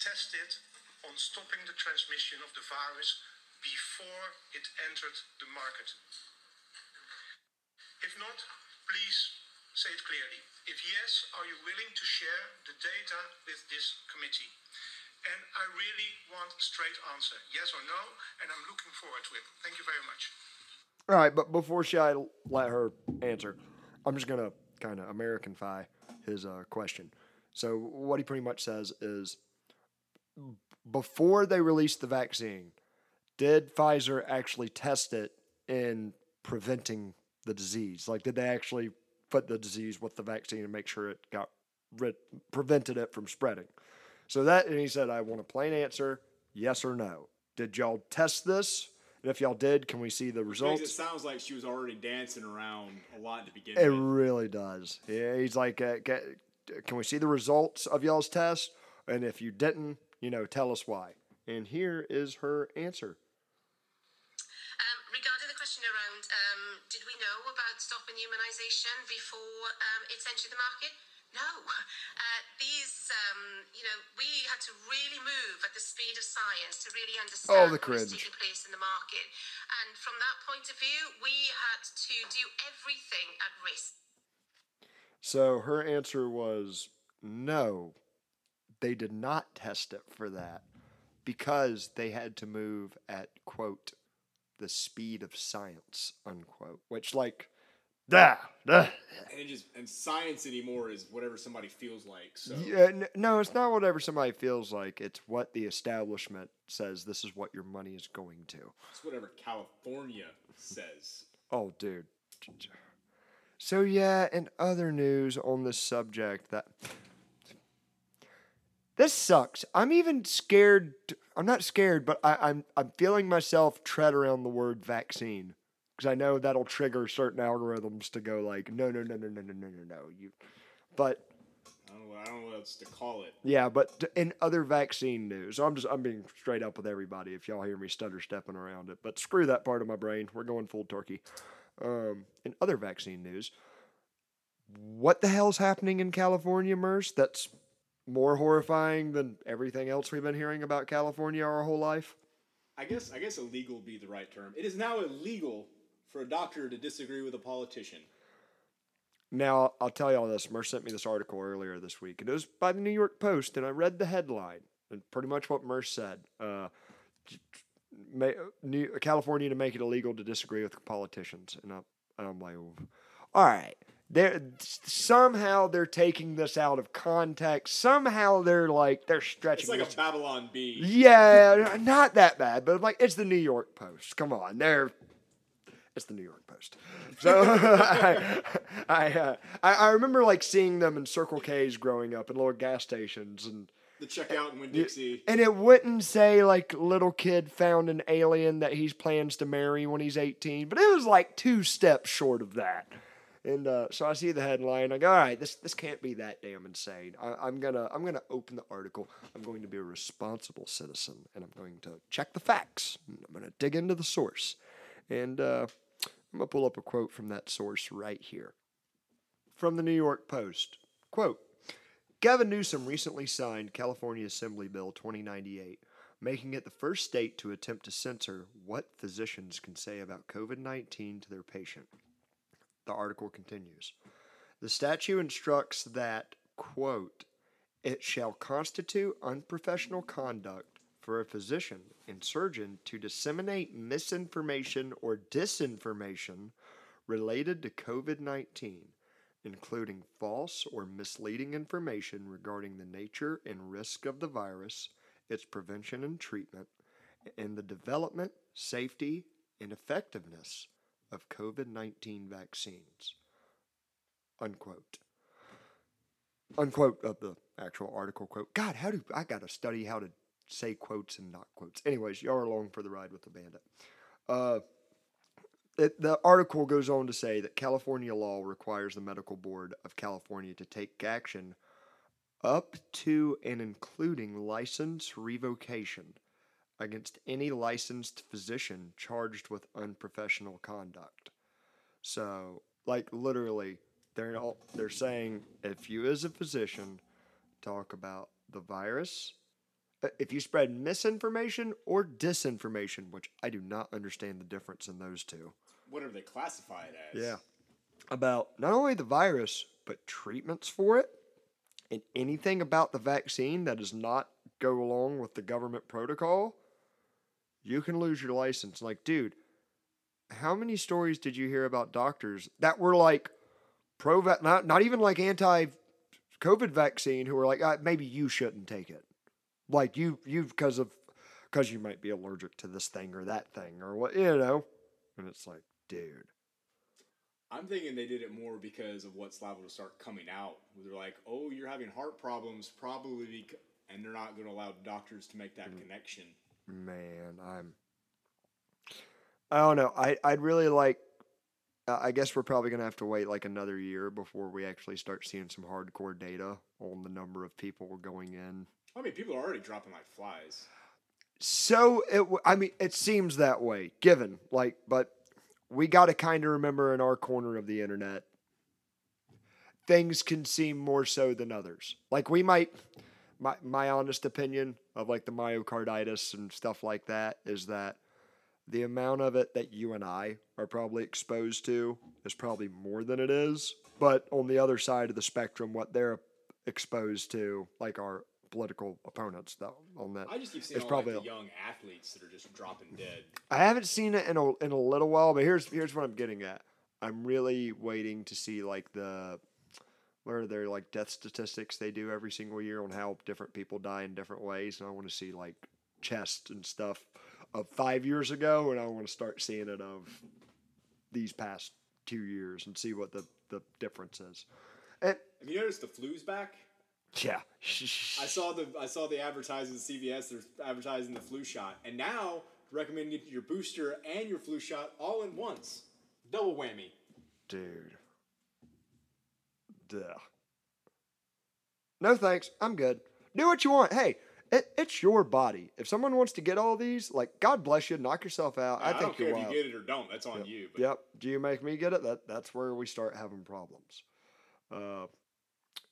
tested on stopping the transmission of the virus before it entered the market? If not, please say it clearly. If yes, are you willing to share the data with this committee? And I really want a straight answer, yes or no, and I'm looking forward to it. Thank you very much. All right, but before she I let her answer, I'm just gonna kind of Americanify his uh, question. So what he pretty much says is, before they released the vaccine, did Pfizer actually test it in preventing the disease? Like, did they actually put the disease with the vaccine and make sure it got rid, prevented it from spreading? So that, and he said, I want a plain answer, yes or no. Did y'all test this? And if y'all did, can we see the Makes results? it sounds like she was already dancing around a lot to begin It with. really does. Yeah, he's like, uh, ca- can we see the results of y'all's test? And if you didn't, you know, tell us why. And here is her answer. Um, regarding the question around, um, did we know about stopping immunisation before um, it's entered the market? No. Uh, these, um, you know, we had to really move at the speed of science to really understand Oh, the what was taking place in the market. And from that point of view, we had to do everything at risk. So her answer was no, they did not test it for that because they had to move at, quote, the speed of science, unquote, which, like, da, da. And it just and science anymore is whatever somebody feels like. So Yeah, n- no, it's not whatever somebody feels like. It's what the establishment says this is what your money is going to. it's whatever California says. Oh, dude. So yeah, and other news on this subject that this sucks. I'm even scared. I'm not scared, but I, I'm I'm feeling myself tread around the word vaccine because I know that'll trigger certain algorithms to go like, no, no, no, no, no, no, no, no, no. You, but I don't know. what- I don't know what else to call it. yeah, but t- in other vaccine news, I'm just I'm being straight up with everybody. If y'all hear me stutter stepping around it, but screw that part of my brain. We're going full turkey. Um, in other vaccine news, what the hell's happening in California, Merce? That's more horrifying than everything else we've been hearing about California our whole life. I guess I guess illegal would be the right term. It is now illegal for a doctor to disagree with a politician. Now, I'll tell y'all this. Merce sent me this article earlier this week, it was by the New York Post, and I read the headline, and pretty much what Merce said. Uh, California to make it illegal to disagree with politicians. And, I, and I'm like, all right. they're somehow they're taking this out of context. Somehow they're like they're stretching. It's like this. a Babylon Bee. Yeah, not that bad, but I'm like it's the New York Post. Come on, they're it's the New York Post. So I I, uh, I I remember like seeing them in Circle K's growing up in little gas stations and. The checkout in Winn Dixie. And it wouldn't say like little kid found an alien that he plans to marry when he's 18, but it was like two steps short of that. And uh, so I see the headline. I go, all right, this this can't be that damn insane. I, I'm gonna I'm gonna open the article. I'm going to be a responsible citizen, and I'm going to check the facts. I'm gonna dig into the source, and uh, I'm gonna pull up a quote from that source right here, from the New York Post. Quote. Gavin Newsom recently signed California Assembly Bill 2098, making it the first state to attempt to censor what physicians can say about COVID 19 to their patient. The article continues. The statute instructs that, quote, it shall constitute unprofessional conduct for a physician and surgeon to disseminate misinformation or disinformation related to COVID 19 including false or misleading information regarding the nature and risk of the virus, its prevention and treatment, and the development, safety, and effectiveness of COVID 19 vaccines. Unquote. Unquote of the actual article quote. God, how do I got to study how to say quotes and not quotes? Anyways, y'all are along for the ride with the bandit. Uh, it, the article goes on to say that California law requires the Medical Board of California to take action up to and including license revocation against any licensed physician charged with unprofessional conduct. So, like literally, they're all, they're saying if you as a physician talk about the virus, if you spread misinformation or disinformation, which I do not understand the difference in those two. Whatever they classify it as. Yeah. About not only the virus, but treatments for it and anything about the vaccine that does not go along with the government protocol, you can lose your license. Like, dude, how many stories did you hear about doctors that were like pro not not even like anti COVID vaccine who were like, uh, maybe you shouldn't take it. Like you you because of because you might be allergic to this thing or that thing or what you know. And it's like, dude. I'm thinking they did it more because of what's liable to start coming out. They're like, oh, you're having heart problems, probably, and they're not going to allow doctors to make that connection. Man, I'm. I don't know. I I'd really like. Uh, I guess we're probably gonna have to wait like another year before we actually start seeing some hardcore data on the number of people going in. I mean, people are already dropping like flies. So it. I mean, it seems that way. Given like, but we got to kind of remember in our corner of the internet, things can seem more so than others. Like we might. My my honest opinion of like the myocarditis and stuff like that is that the amount of it that you and I are probably exposed to is probably more than it is. But on the other side of the spectrum, what they're exposed to, like our political opponents, though, on that, I just keep seeing is all probably. like, the young athletes that are just dropping dead. I haven't seen it in a in a little while, but here's here's what I'm getting at. I'm really waiting to see like the what are their like death statistics they do every single year on how different people die in different ways, and I want to see like chest and stuff of five years ago, and I want to start seeing it of these past two years and see what the the difference is. And Have you noticed the flu's back? Yeah, I saw the I saw the advertising at CVS. They're advertising the flu shot, and now recommending your booster and your flu shot all in once, double whammy. dude. Duh. No thanks. I'm good. Do what you want. Hey, it, it's your body. If someone wants to get all these, like, God bless you, knock yourself out. I, I, think don't care you're if wild. you get it or don't. That's on you. But Yep. Do you make me get it? That that's where we start having problems. Uh,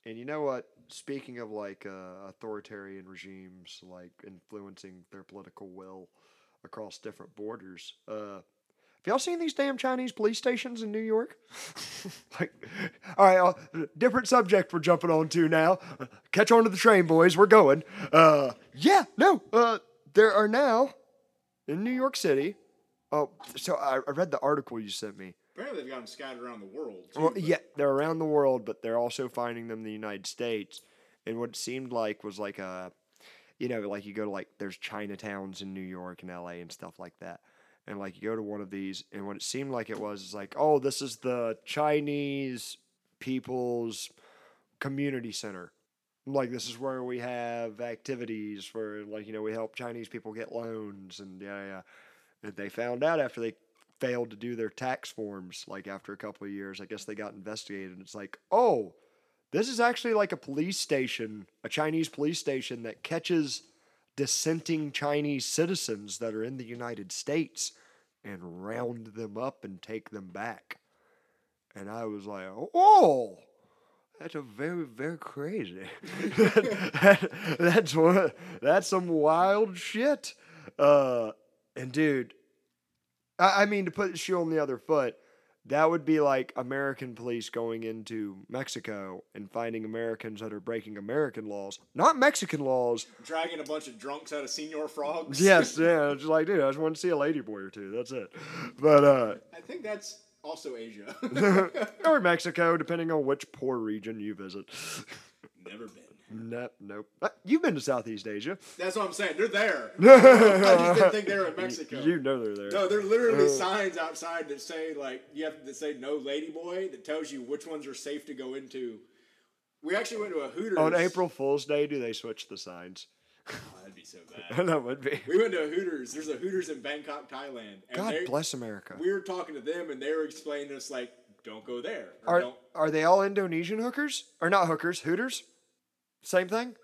and you know what? Speaking of like uh, authoritarian regimes, like influencing their political will across different borders, uh, have y'all seen these damn Chinese police stations in New York? like, all right, uh, different subject we're jumping on to now. Catch on to the train, boys. We're going. Uh, yeah, no, uh, there are now in New York City. Oh, so I, I read the article you sent me. Apparently, they've got them scattered around the world. Too, Well, but- yeah, they're around the world, but they're also finding them in the United States. And what it seemed like was like a, you know, like you go to like there's Chinatowns in New York and L.A. and stuff like that, and like you go to one of these, and what it seemed like it was is like, oh, this is the Chinese people's community center. Like this is where we have activities for like you know we help Chinese people get loans and yeah yeah. And they found out after they failed to do their tax forms like after a couple of years i guess they got investigated and it's like oh this is actually like a police station a chinese police station that catches dissenting chinese citizens that are in the united states and round them up and take them back. And i was like oh that's a very very crazy. That, that's what that's some wild shit. Uh and dude I, mean, to put the shoe on the other foot, that would be like American police going into Mexico and finding Americans that are breaking American laws, not Mexican laws. dragging a bunch of drunks out of Señor Frogs. Yes, yeah, it's like, dude, I just want to see a lady boy or two. That's it. But uh, I think that's also Asia. or Mexico, depending on which poor region you visit. Never been. Nope, nope. Uh, You've been to Southeast Asia. That's what I'm saying. They're there. I just didn't think they were in Mexico. You know they're there. No, there are literally signs outside that say like you have to say no lady boy that tells you which ones are safe to go into. We actually went to a Hooters On April Fool's Day, do they switch the signs? Oh, that'd be so bad. that would be. We went to a Hooters. There's a Hooters in Bangkok, Thailand. And God they- bless America. We were talking to them, and they were explaining to us like, "Don't go there." Are don't, are they all Indonesian hookers or not hookers? Hooters, same thing.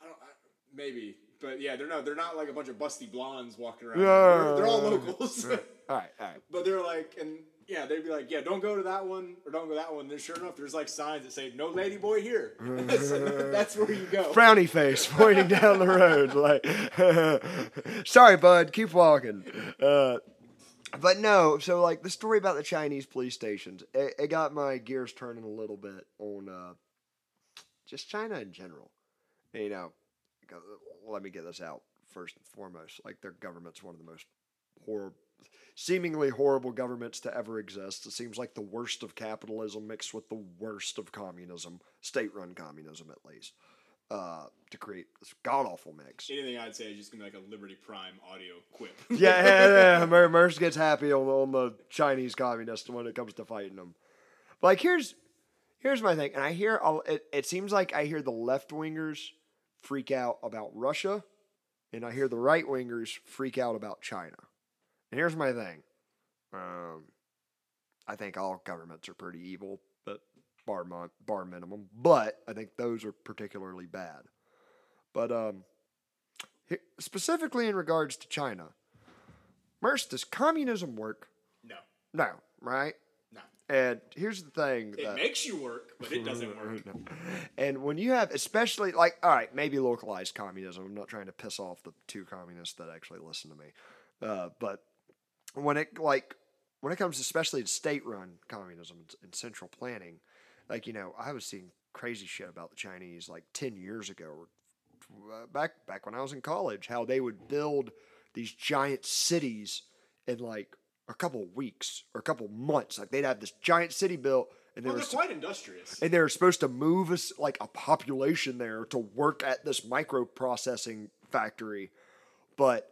I don't, I, maybe, but yeah, they're not. They're not like a bunch of busty blondes walking around. Yeah. They're, they're all locals. All right, all right. But they're like, and yeah, they'd be like, yeah, don't go to that one or don't go that one. Then sure enough, there's like signs that say no lady boy here. that's, that's where you go. Frowny face pointing down the road, like, sorry, bud, keep walking. Uh, but no, so like the story about the Chinese police stations, it, it got my gears turning a little bit on uh, just China in general. You know, let me get this out first and foremost. Like their government's one of the most horrible, seemingly horrible governments to ever exist. It seems like the worst of capitalism mixed with the worst of communism, state-run communism at least, uh, to create this god awful mix. Anything I'd say is just gonna be like a Liberty Prime audio quip. yeah, yeah, yeah. Mer- Merce gets happy on, on the Chinese communists when it comes to fighting them. Like, here's here's my thing, and I hear all, it. It seems like I hear the left wingers freak out about Russia, and I hear the right wingers freak out about China. And here's my thing. Um, I think all governments are pretty evil, but bar mon- bar minimum. But I think those are particularly bad. But um, specifically in regards to China, Merce, does communism work? no, No, right? No. And here's the thing. It that- makes you work, but it doesn't work. and when you have, especially like, all right, maybe localized communism. I'm not trying to piss off the two communists that actually listen to me, uh, but when it like when it comes, especially to state-run communism and- central planning, like you know, I was seeing crazy shit about the Chinese like ten years ago, or back back when I was in college, how they would build these giant cities and like a couple weeks or a couple months. Like they'd have this giant city built, and they Well, were they're quite industrious. and they're supposed to move us like a population there to work at this microprocessing factory, but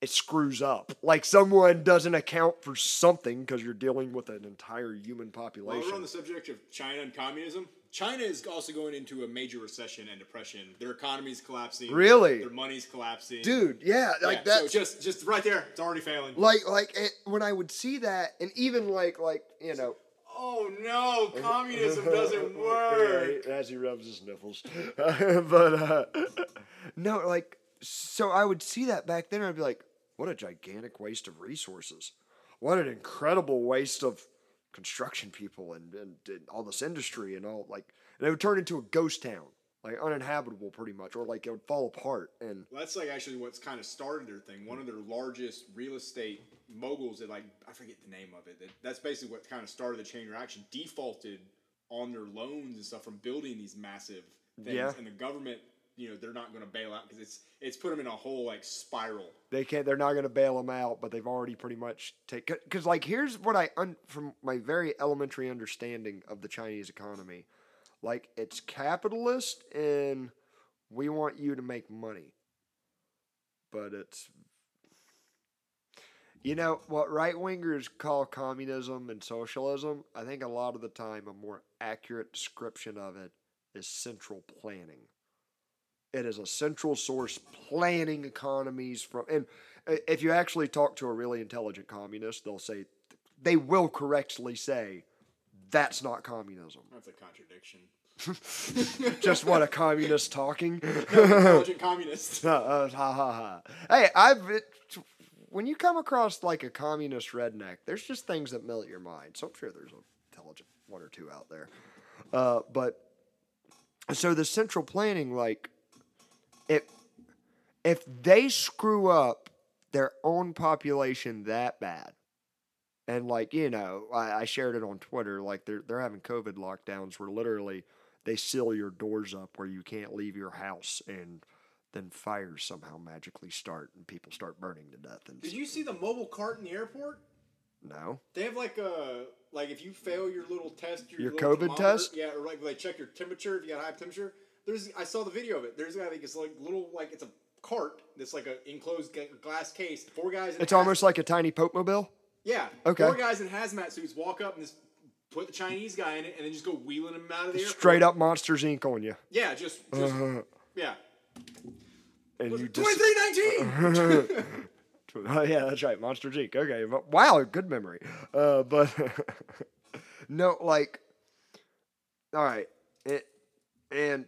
it screws up. Like someone doesn't account for something because you're dealing with an entire human While population. we're on the subject of China and communism, China is also going into a major recession and depression. Their economy's collapsing. Really? Their money's collapsing. Dude, yeah, Yeah, like that. So just, just right there, it's already failing. like, like it, when I would see that, and even like, like you know, Oh no, communism doesn't work. Yeah, as he rubs his nipples. but uh, no, like, so I would see that back then, and I'd be like, what a gigantic waste of resources. What an incredible waste of construction people and, and, and all this industry and all. Like, and it would turn into a ghost town, like uninhabitable pretty much, or like it would fall apart. And Well, that's like actually what's kind of started their thing. One of their largest real estate moguls, that like I forget the name of it. That, that's basically what kind of started the chain reaction. Defaulted on their loans and stuff from building these massive things, Yeah. and the government you know they're not going to bail out because it's it's put them in a whole like spiral. they can't they're not going to bail them out but they've already pretty much take because like here's what i un, from my very elementary understanding of the chinese economy. Like it's capitalist and we want you to make money. But it's you know what right wingers call communism and socialism i think a lot of the time a more accurate description of it is central planning it is a central source planning economies from and if you actually talk to a really intelligent communist they'll say they will correctly say that's not communism. That's a contradiction. just what a communist talking? Intelligent communist. uh, uh, ha ha ha. Hey i've it, when you come across like a communist redneck there's just things that melt your mind. So i'm sure there's an intelligent one or two out there. Uh, but so the central planning like if if they screw up their own population that bad and like you know I, I shared it on twitter like they're they're having covid lockdowns where literally they seal your doors up where you can't leave your house and then fires somehow magically start and people start burning to death and Did you see the mobile cart in the airport? no They have like a like if you fail your little test, your, Your little COVID test? yeah, or like they check your temperature if you got high temperature. There's I saw the video of it. There's I think it's like little like it's a cart that's like a enclosed glass case. Four guys. In it's almost like a tiny pope mobile yeah. Okay. Four guys in hazmat suits walk up and just put the Chinese guy in it and then just go wheeling him out of the airport. straight up monsters inc on you Yeah, just, just Uh-huh. yeah. and you Twenty just three nineteen. Oh yeah, that's right, Monster Inc. Okay, but- wow, good memory. Uh, but no, like, all right, it and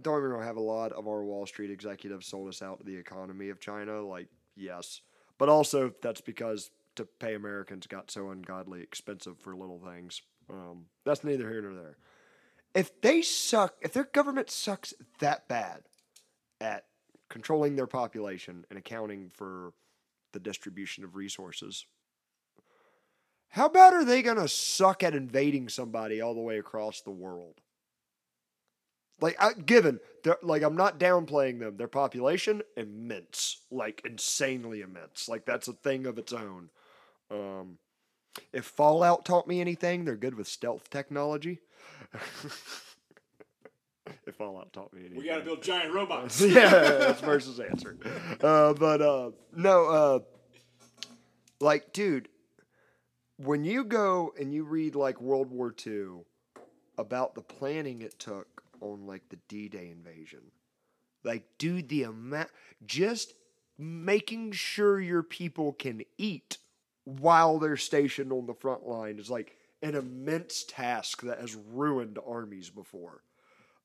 don't wrong, have a lot of our Wall Street executives sold us out to the economy of China. Like, yes, but also that's because to pay Americans got so ungodly expensive for little things. Um, that's neither here nor there. If they suck, if their government sucks that bad at controlling their population and accounting for the distribution of resources. How bad are they going to suck at invading somebody all the way across the world? Like, I, given, like, I'm not downplaying them. Their population, immense. Like, insanely immense. Like, that's a thing of its own. Um, if Fallout taught me anything, they're good with stealth technology. if Fallout taught me anything. we gotta build giant robots. yeah, that's versus answer. Uh, but uh, no, uh, like, dude, when you go and you read like World War II about the planning it took on like the D-Day invasion, like, dude, the amount, just making sure your people can eat while they're stationed on the front line is like an immense task that has ruined armies before.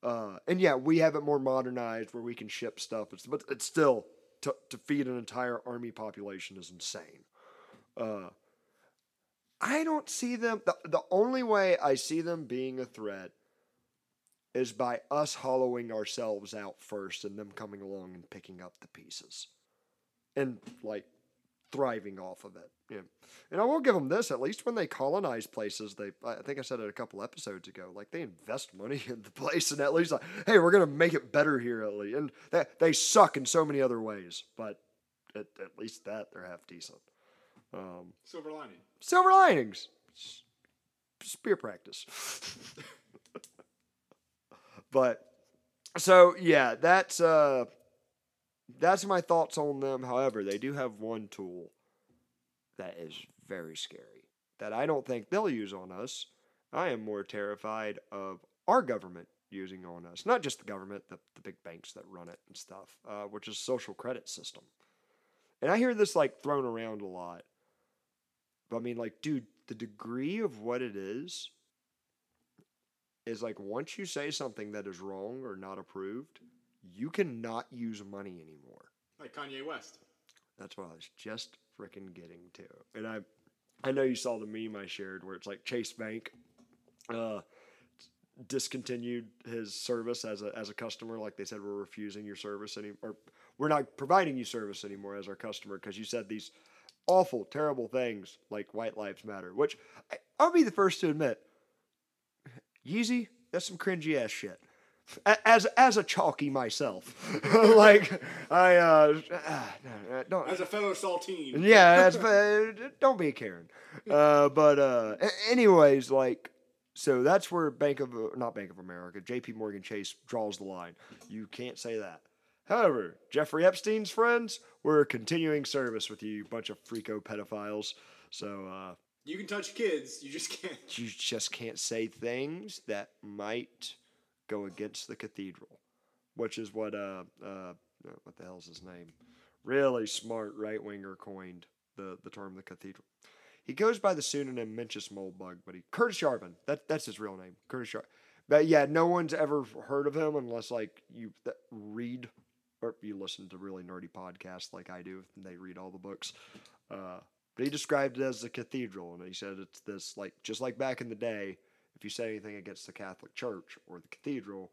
Uh, and yeah, we have it more modernized where we can ship stuff, but it's still to, to feed an entire army population is insane. Uh, I don't see them. The, the only way I see them being a threat is by us hollowing ourselves out first and them coming along and picking up the pieces and like thriving off of it. Yeah. And I will give them this at least when they colonize places, they I think I said it a couple episodes ago, like they invest money in the place and at least like, hey, we're gonna make it better here at least. And they, they suck in so many other ways, but at, at least that they're half decent. Um, Silver lining. silver linings. S- Spear practice. but so yeah, that's uh that's my thoughts on them. However, they do have one tool that is very scary that I don't think they'll use on us. I am more terrified of our government using on us, not just the government, the, the big banks that run it and stuff, uh, which is social credit system. And I hear this like thrown around a lot. But I mean, like, dude, the degree of what it is is like once you say something that is wrong or not approved, you cannot use money anymore. Like Kanye West. That's what I was just freaking getting to. And I I know you saw the meme I shared where it's like Chase Bank uh discontinued his service as a as a customer like they said we're refusing your service any or we're not providing you service anymore as our customer because you said these awful terrible things like white lives matter which I, I'll be the first to admit Yeezy that's some cringy ass shit As as a chalky myself, like I uh, no, don't As a fellow saltine. yeah, that's, uh, don't be a Karen. Uh, but uh, anyways, like, so that's where Bank of not Bank of America, J.P. Morgan Chase draws the line. You can't say that. However, Jeffrey Epstein's friends were continuing service with you, bunch of freako pedophiles. So uh, You can touch kids, you just can't. you just can't say things that might go against the cathedral, which is what uh, uh what the hell's his name? Really smart right winger coined the the term the cathedral. He goes by the pseudonym Mencius Moldbug, but he Curtis Yarvin. That that's his real name, Curtis Yarvin. But yeah, no one's ever heard of him unless like you th- read or you listen to really nerdy podcasts like I do, and they read all the books. Uh, but he described it as the cathedral, and he said it's this like just like back in the day. If you say anything against the Catholic Church or the cathedral,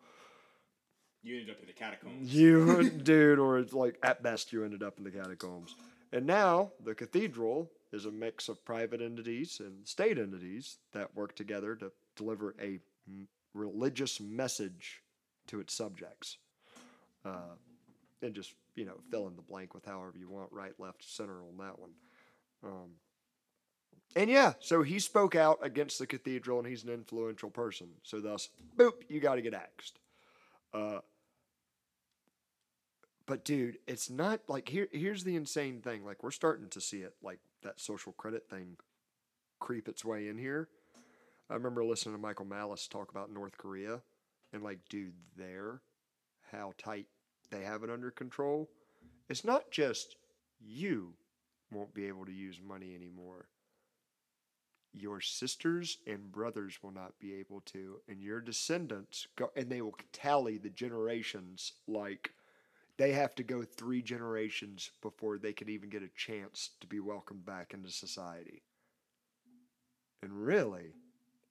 You ended up in the catacombs. you dude, or it's like at best you ended up in the catacombs. And now the cathedral is a mix of private entities and state entities that work together to deliver a m- religious message to its subjects. Uh, and just you know fill in the blank with however you want, right, left, center on that one. Um, and yeah, so he spoke out against the cathedral, and he's an influential person. So thus, boop, you got to get axed. Uh, but dude, it's not like here. Here's the insane thing. Like we're starting to see it, like that social credit thing, creep its way in here. I remember listening to Michael Malice talk about North Korea, and like, dude, there, how tight they have it under control. It's not just you won't be able to use money anymore. Your sisters and brothers will not be able to, and your descendants go, and they will tally the generations like they have to go three generations before they can even get a chance to be welcomed back into society. And really,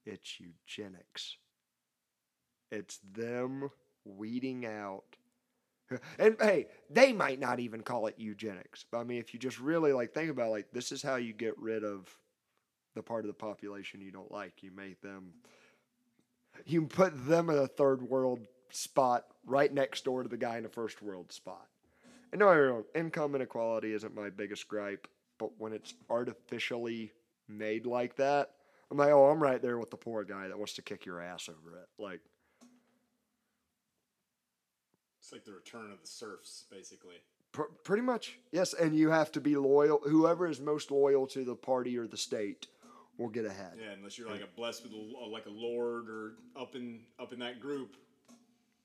it's eugenics. It's them weeding out. And hey, they might not even call it eugenics. But I mean, if you just really like think about it, like this is how you get rid of the part of the population you don't like. You make them you put them in a third world spot right next door to the guy in a first world spot. And no, wrong, income inequality isn't my biggest gripe, but when it's artificially made like that, I'm like, oh, I'm right there with the poor guy that wants to kick your ass over it. Like, It's like the return of the serfs, basically. pr- pretty much, yes. And you have to be loyal. Whoever is most loyal to the party or the state will get ahead. Yeah, unless you're like a blessed with a, like a lord or up in up in that group.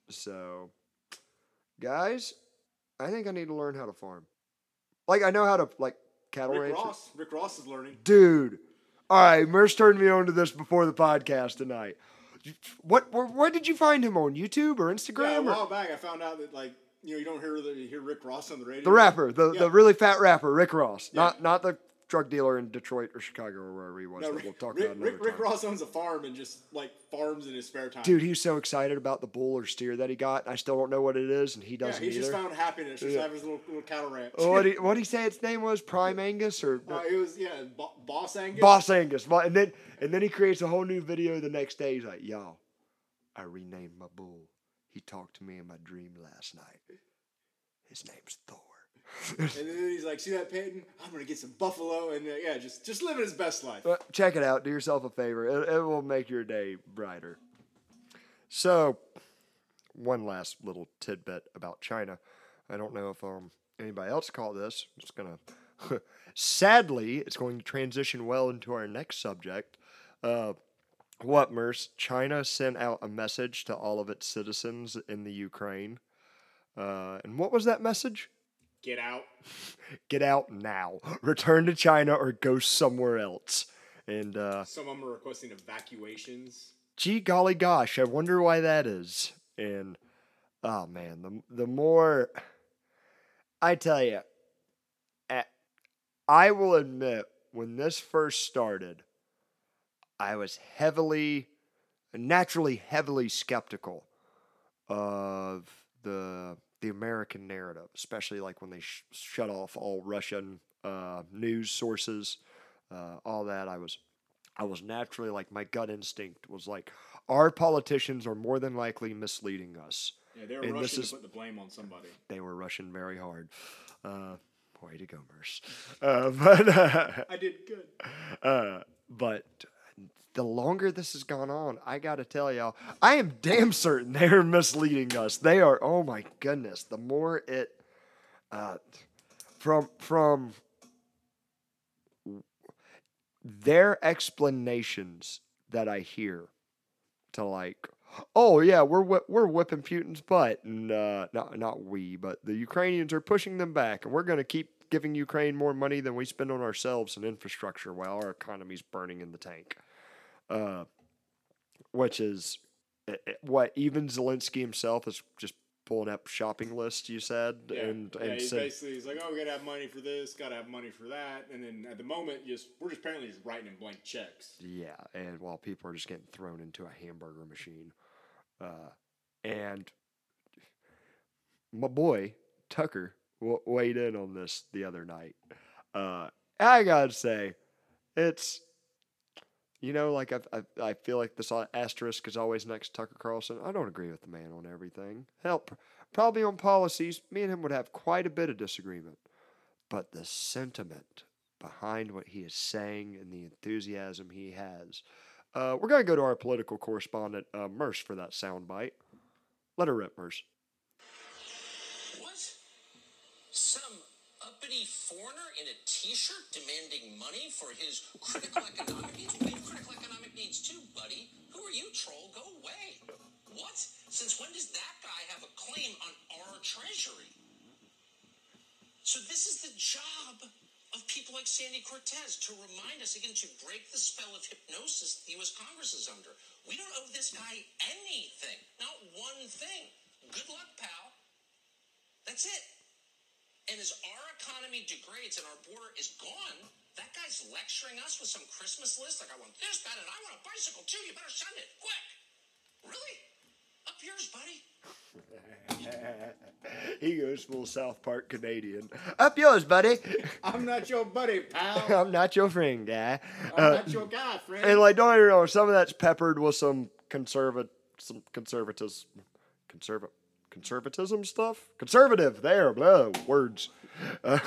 So, guys, I think I need to learn how to farm. Like, I know how to, like, cattle Rick ranch. Ross, Rick Ross is learning. Dude. All right, Merce turned me on to this before the podcast tonight. What, where, where did you find him on YouTube or Yeah, a Instagram? or while back I found out that like you know you don't hear the, you hear Rick Ross on the radio. the rapper, the, Yeah. the really fat rapper, Rick Ross, not not the drug dealer in Detroit or Chicago or wherever he was. No, Rick, we'll talk Rick, about another Rick, Rick. Ross owns a farm and just like farms in his spare time. Dude, he's so excited about the bull or steer that he got. I still don't know what it is, and he doesn't he's just either. found happiness just Yeah. having his little, little cattle ranch. what he what he say its name was? Prime Angus or uh, it was yeah, Bo- Boss Angus. Boss Angus. And then and then he creates a whole new video the next day. He's like, y'all, I renamed my bull. He talked to me in my dream last night. His name's Thor." And then he's like, "See that Peyton? I'm gonna get some buffalo." And uh, yeah, just just living his best life. Check it out. Do yourself a favor. It, it will make your day brighter. So, one last little tidbit about China. I don't know if um, anybody else caught this. It's gonna. Sadly, it's going to transition well into our next subject. Uh, what, Merce? China sent out a message to all of its citizens in the Ukraine. Uh, and what was that message? Get out. Get out now. Return to China or go somewhere else. And uh, Some of them are requesting evacuations. gee golly gosh, I wonder why that is. And oh man, the the more I tell you, I will admit when this first started, I was heavily, naturally heavily skeptical of the the American narrative, especially like when they sh- shut off all Russian uh, news sources, uh, all that. I was I was naturally like my gut instinct was like, our politicians are more than likely misleading us. Yeah, they were And rushing is- to put the blame on somebody. They were rushing very hard. Uh, way to go, Merce. Uh, but uh, I did good. uh, but the longer this has gone on, I got to tell y'all, I am damn certain they are misleading us. They are. Oh my goodness! The more it, uh, from from their explanations that I hear to like, oh yeah, we're we're whipping Putin's butt, and uh, not not we, but the Ukrainians are pushing them back, and we're to keep giving Ukraine more money than we spend on ourselves and infrastructure while our economy's burning in the tank. Uh, which is eh, eh, what even Zelensky himself is just pulling up shopping lists. You said, Yeah, and yeah and he's said, basically he's like, oh, we gotta have money for this, gotta have money for that, and then at the moment, just we're just apparently just writing in blank checks. Yeah, and while people are just getting thrown into a hamburger machine, uh, and my boy Tucker w- weighed in on this the other night. Uh, I gotta say, it's you know like I I, I feel like this asterisk is always next to Tucker Carlson. I don't agree with the man on everything. Help, probably on policies, me and him would have quite a bit of disagreement, but the sentiment behind what he is saying and the enthusiasm he has. Uh, we're going to go to our political correspondent, uh, Merce, for that soundbite. Let her rip, Merce. What? Some uppity foreigner in a t-shirt demanding money for his critical economic needs? We have critical economic needs too, buddy. Who are you, troll? Go away. What? Since when does that guy have a claim on our treasury? So this is the job of people like Sandy Cortez to remind us again to break the spell of hypnosis the U.S. Congress is under. We don't owe this guy anything, not one thing. Good luck, pal. That's it. And as our economy degrades and our border is gone, that guy's lecturing us with some Christmas list like, I want this, that, and I want a bicycle too. You better send it quick. Really? Up yours, buddy. he goes full South Park Canadian. Up yours, buddy. I'm not your buddy, pal. I'm not your friend, guy. I'm Uh, not your guy, friend. and like, don't even know. wrong, some of that's peppered with some conservative, some conservatism, conserva- conservatism stuff. Conservative, there, blah, words. Uh,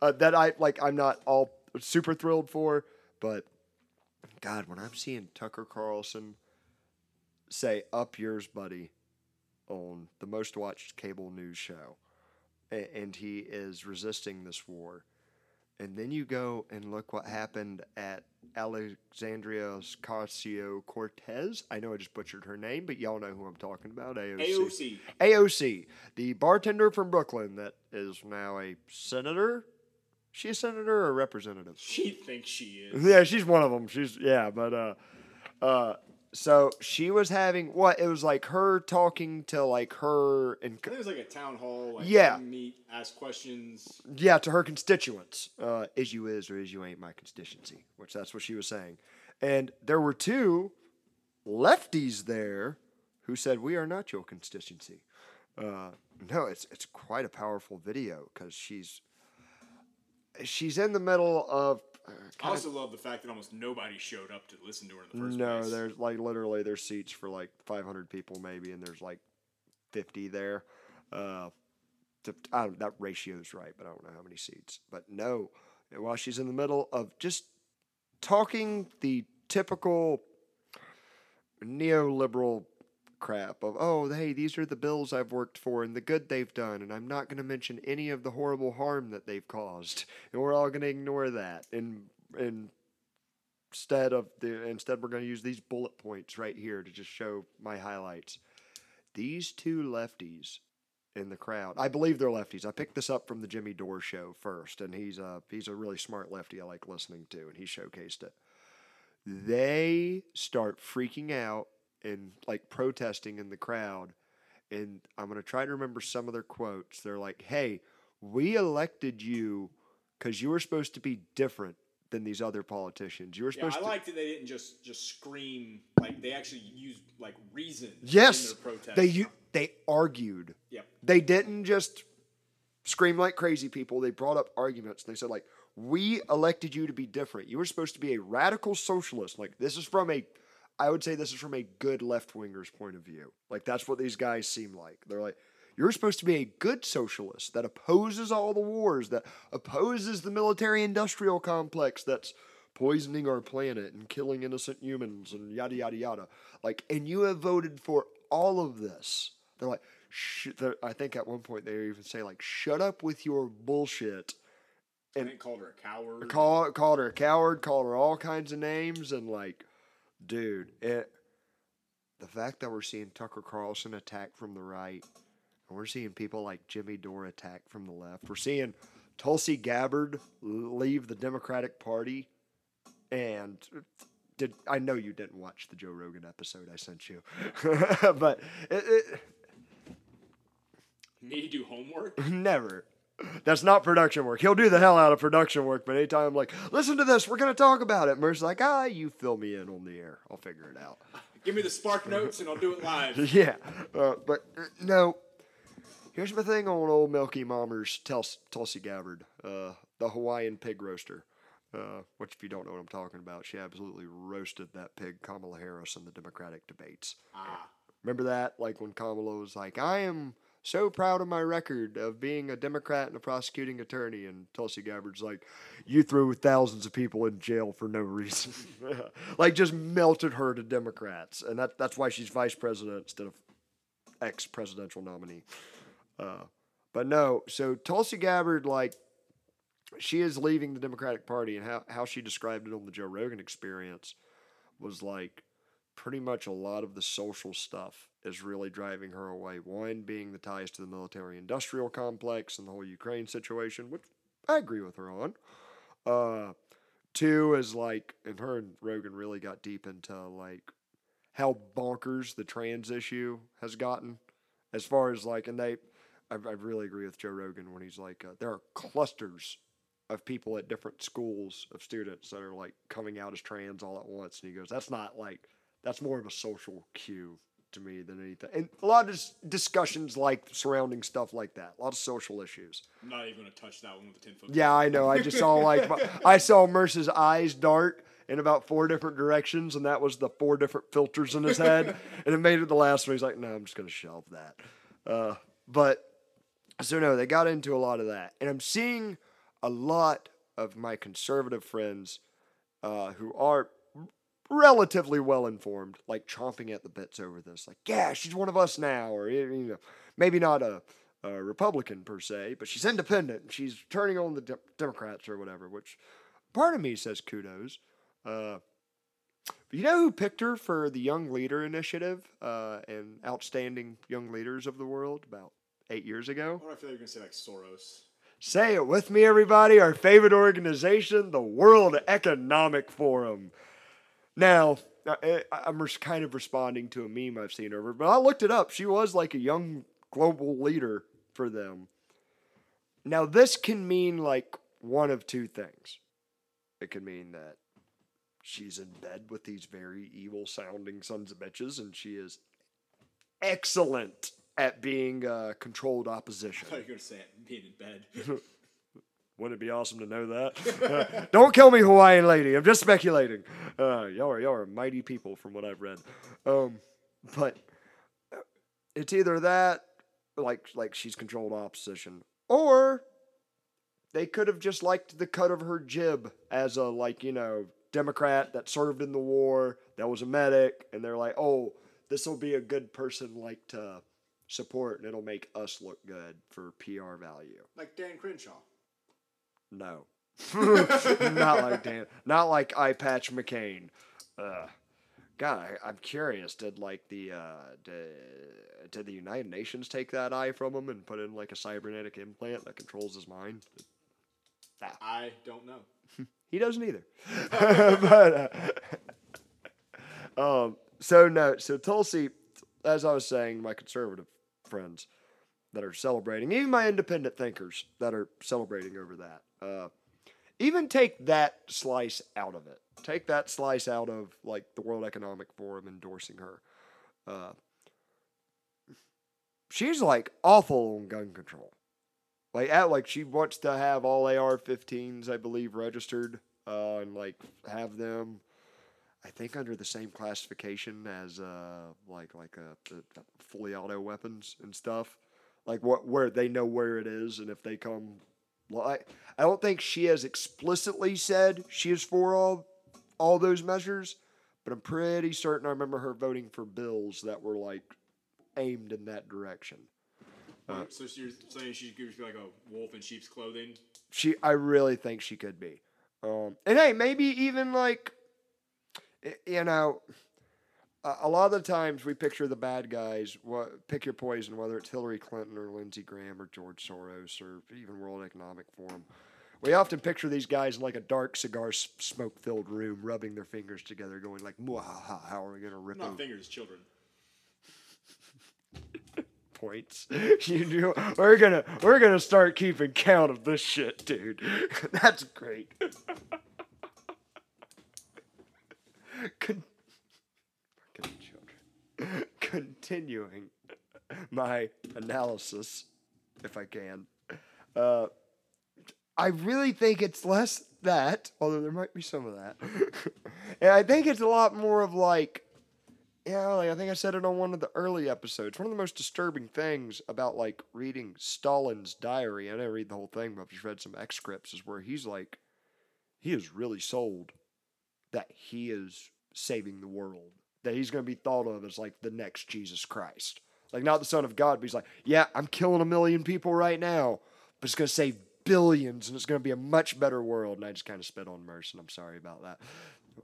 uh, that I like. I'm not all super thrilled for, but God, when I'm seeing Tucker Carlson say "Up yours, buddy" on the most watched cable news show, and he is resisting this war. And then you go and look what happened at Alexandria Ocasio Cortez. I know I just butchered her name, but y'all know who I'm talking about. AOC. AOC. AOC, the bartender from Brooklyn that is now a senator. She a senator or a representative? She thinks she is. Yeah, she's one of them. She's yeah, but uh, uh, so she was having what? It was like her talking to like her and I think it was like a town hall. Like, Yeah. Meet, ask questions. yeah to her constituents. Uh, is you is or is you ain't my constituency, which that's what she was saying. And there were two lefties there who said we are not your constituency. Uh, no, it's it's quite a powerful video because she's she's in the middle of. I also love the fact that almost nobody showed up to listen to her in the first no, place. there's like literally there's seats for like 500 people maybe, and there's like 50 there. Uh, to, I don't, that ratio's right, but I don't know how many seats. But no, while she's in the middle of just talking the typical neoliberal crap of oh hey these are the bills I've worked for and the good they've done and I'm not going to mention any of the horrible harm that they've caused. And we're all going to ignore that and and instead of the instead we're going to use these bullet points right here to just show my highlights. These two lefties in the crowd i believe they're lefties. I picked this up from the jimmy dore show first and he's a he's a really smart lefty i like listening to and he showcased it. They start freaking out and like protesting in the crowd and i'm going to try to remember some of their quotes they're like hey we elected you because you were supposed to be different than these other politicians you were Yeah, supposed I to liked that they didn't just just scream. Like they actually used like reason. Yes, in their protest. they u- they argued. Yep. They didn't just scream like crazy people. They brought up arguments. They said like, "We elected you to be different. You were supposed to be a radical socialist. Like this is from a I would say this is from a good left winger's point of view. Like that's what these guys seem like. They're like, you're supposed to be a good socialist that opposes all the wars, that opposes the military industrial complex that's poisoning our planet and killing innocent humans and yada yada yada. Like, and you have voted for all of this. They're like, sh- they're, I think at one point they even say like, shut up with your bullshit. And they called her a coward. Call, called her a coward, called her all kinds of names, and like, dude, it. The fact that we're seeing Tucker Carlson attack from the right, and we're seeing people like Jimmy Dore attack from the left. We're seeing Tulsi Gabbard leave the Democratic Party, and did I know you didn't watch the Joe Rogan episode I sent you, but it, it, Me do homework. Never. That's not production work. He'll do the hell out of production work, but anytime I'm like, listen to this, we're going to talk about it. Merce's like, ah, you fill me in on the air. I'll figure it out. Give me the spark notes and I'll do it live. yeah. Uh, but uh, no. Here's my thing on old Milky Mommer's Tul- Tulsi Gabbard, uh, the Hawaiian pig roaster. Uh, which, if you don't know what I'm talking about, she absolutely roasted that pig Kamala Harris in the Democratic debates. Ah. Remember that? Like when Kamala was like, I am so proud of my record of being a Democrat and a prosecuting attorney. And Tulsi Gabbard's like, you threw thousands of people in jail for no reason. like just melted her to Democrats. And that, that's why she's vice president instead of ex presidential nominee. Uh, but no, so Tulsi Gabbard, like, she is leaving the Democratic Party, and how, how she described it on the Joe Rogan experience was like pretty much a lot of the social stuff is really driving her away. One being the ties to the military industrial complex and the whole Ukraine situation, which I agree with her on. Uh, two is like, and her and Rogan really got deep into like how bonkers the trans issue has gotten, as far as like, and they, I, I really agree with Joe Rogan when he's like, uh, there are clusters of people at different schools of students that are like coming out as trans all at once, and he goes, that's not like, that's more of a social cue to me than anything. And a lot of dis- discussions like surrounding stuff like that, a lot of social issues. I'm not even gonna touch that one with a ten foot. Yeah, I know. I just saw like I saw Merce's eyes dart in about four different directions, and that was the four different filters in his head, and it made it the last one. He's like, "No, I'm just gonna shelve that." Uh, but so no, they got into a lot of that, and I'm seeing a lot of my conservative friends uh, who are relatively well informed, like chomping at the bits over this. Like, yeah, she's one of us now, or you know, maybe not a, a Republican per se, but she's independent. and She's turning on the de- Democrats or whatever. Which part of me says kudos. Uh, you know who picked her for the Young Leader Initiative uh, and Outstanding Young Leaders of the World about eight years ago? What I feel like you're gonna say like Soros. Say it with me, everybody. Our favorite organization, the World Economic Forum. Now, I- res- kind of responding to a meme I've seen over, but I looked it up. She was like a young global leader for them. Now, this can mean like one of two things. It can mean that she's in bed with these very evil sounding sons of bitches, and she is excellent at being uh, controlled opposition. I thought you were gonna say it being in bed. Wouldn't it be awesome to know that? Don't kill me, Hawaiian lady. I'm just speculating. Uh, y'all are y'all are mighty people, from what I've read. Um, but uh, it's either that, like like she's controlled opposition, or they could have just liked the cut of her jib as a like you know Democrat that served in the war, that was a medic, and they're like, oh, this will be a good person like to support, and it'll make us look good for PR value. like Dan Crenshaw. No. not like Dan. Not like Eye Patch McCain. Uh, God, I, I'm curious. Did like the uh, did, did the United Nations take that eye from him and put in like a cybernetic implant that controls his mind? I don't know. He doesn't either. but uh, um, so no, so Tulsi, as I was saying, my conservative friends that are celebrating, even my independent thinkers that are celebrating over that. Uh, even take that slice out of it. Take that slice out of like the World Economic Forum endorsing her. Uh, she's like awful on gun control. Like at like she wants to have all AR-15s, I believe, registered uh, and like have them. I think under the same classification as uh like like uh, fully auto weapons and stuff, like what where they know where it is and if they come. I don't think she has explicitly said she is for all all those measures, but I'm pretty certain I remember her voting for bills that were like aimed in that direction. Uh, so you're saying she could be like a wolf in sheep's clothing? She, I really think she could be. Um, and hey, maybe even like, you know, a, a lot of the times we picture the bad guys. What pick your poison, whether it's Hillary Clinton or Lindsey Graham or George Soros or even World Economic Forum. We often picture these guys in like a dark cigar smoke filled room, rubbing their fingers together, going like, "Mwahaha, how are we gonna rip Not over fingers, children. points. You do. We're gonna we're gonna start keeping count of this shit, dude. That's great. Con-. Continuing my analysis, if I can. Uh, I really think it's less that, although there might be some of that. and I think it's a lot more of like yeah, like I think I said it on one of the early episodes. One of the most disturbing things about like reading Stalin's diary, I didn't read the whole thing, but I've just read some excerpts, is where he's like, he is really sold that he is saving the world, that he's going to be thought of as like the next Jesus Christ. Like, not the Son of God, but he's like, yeah, I'm killing a million people right now, but it's going to save billions and it's going to be a much better world. And I just kind of spit on Merce, and I'm sorry about that.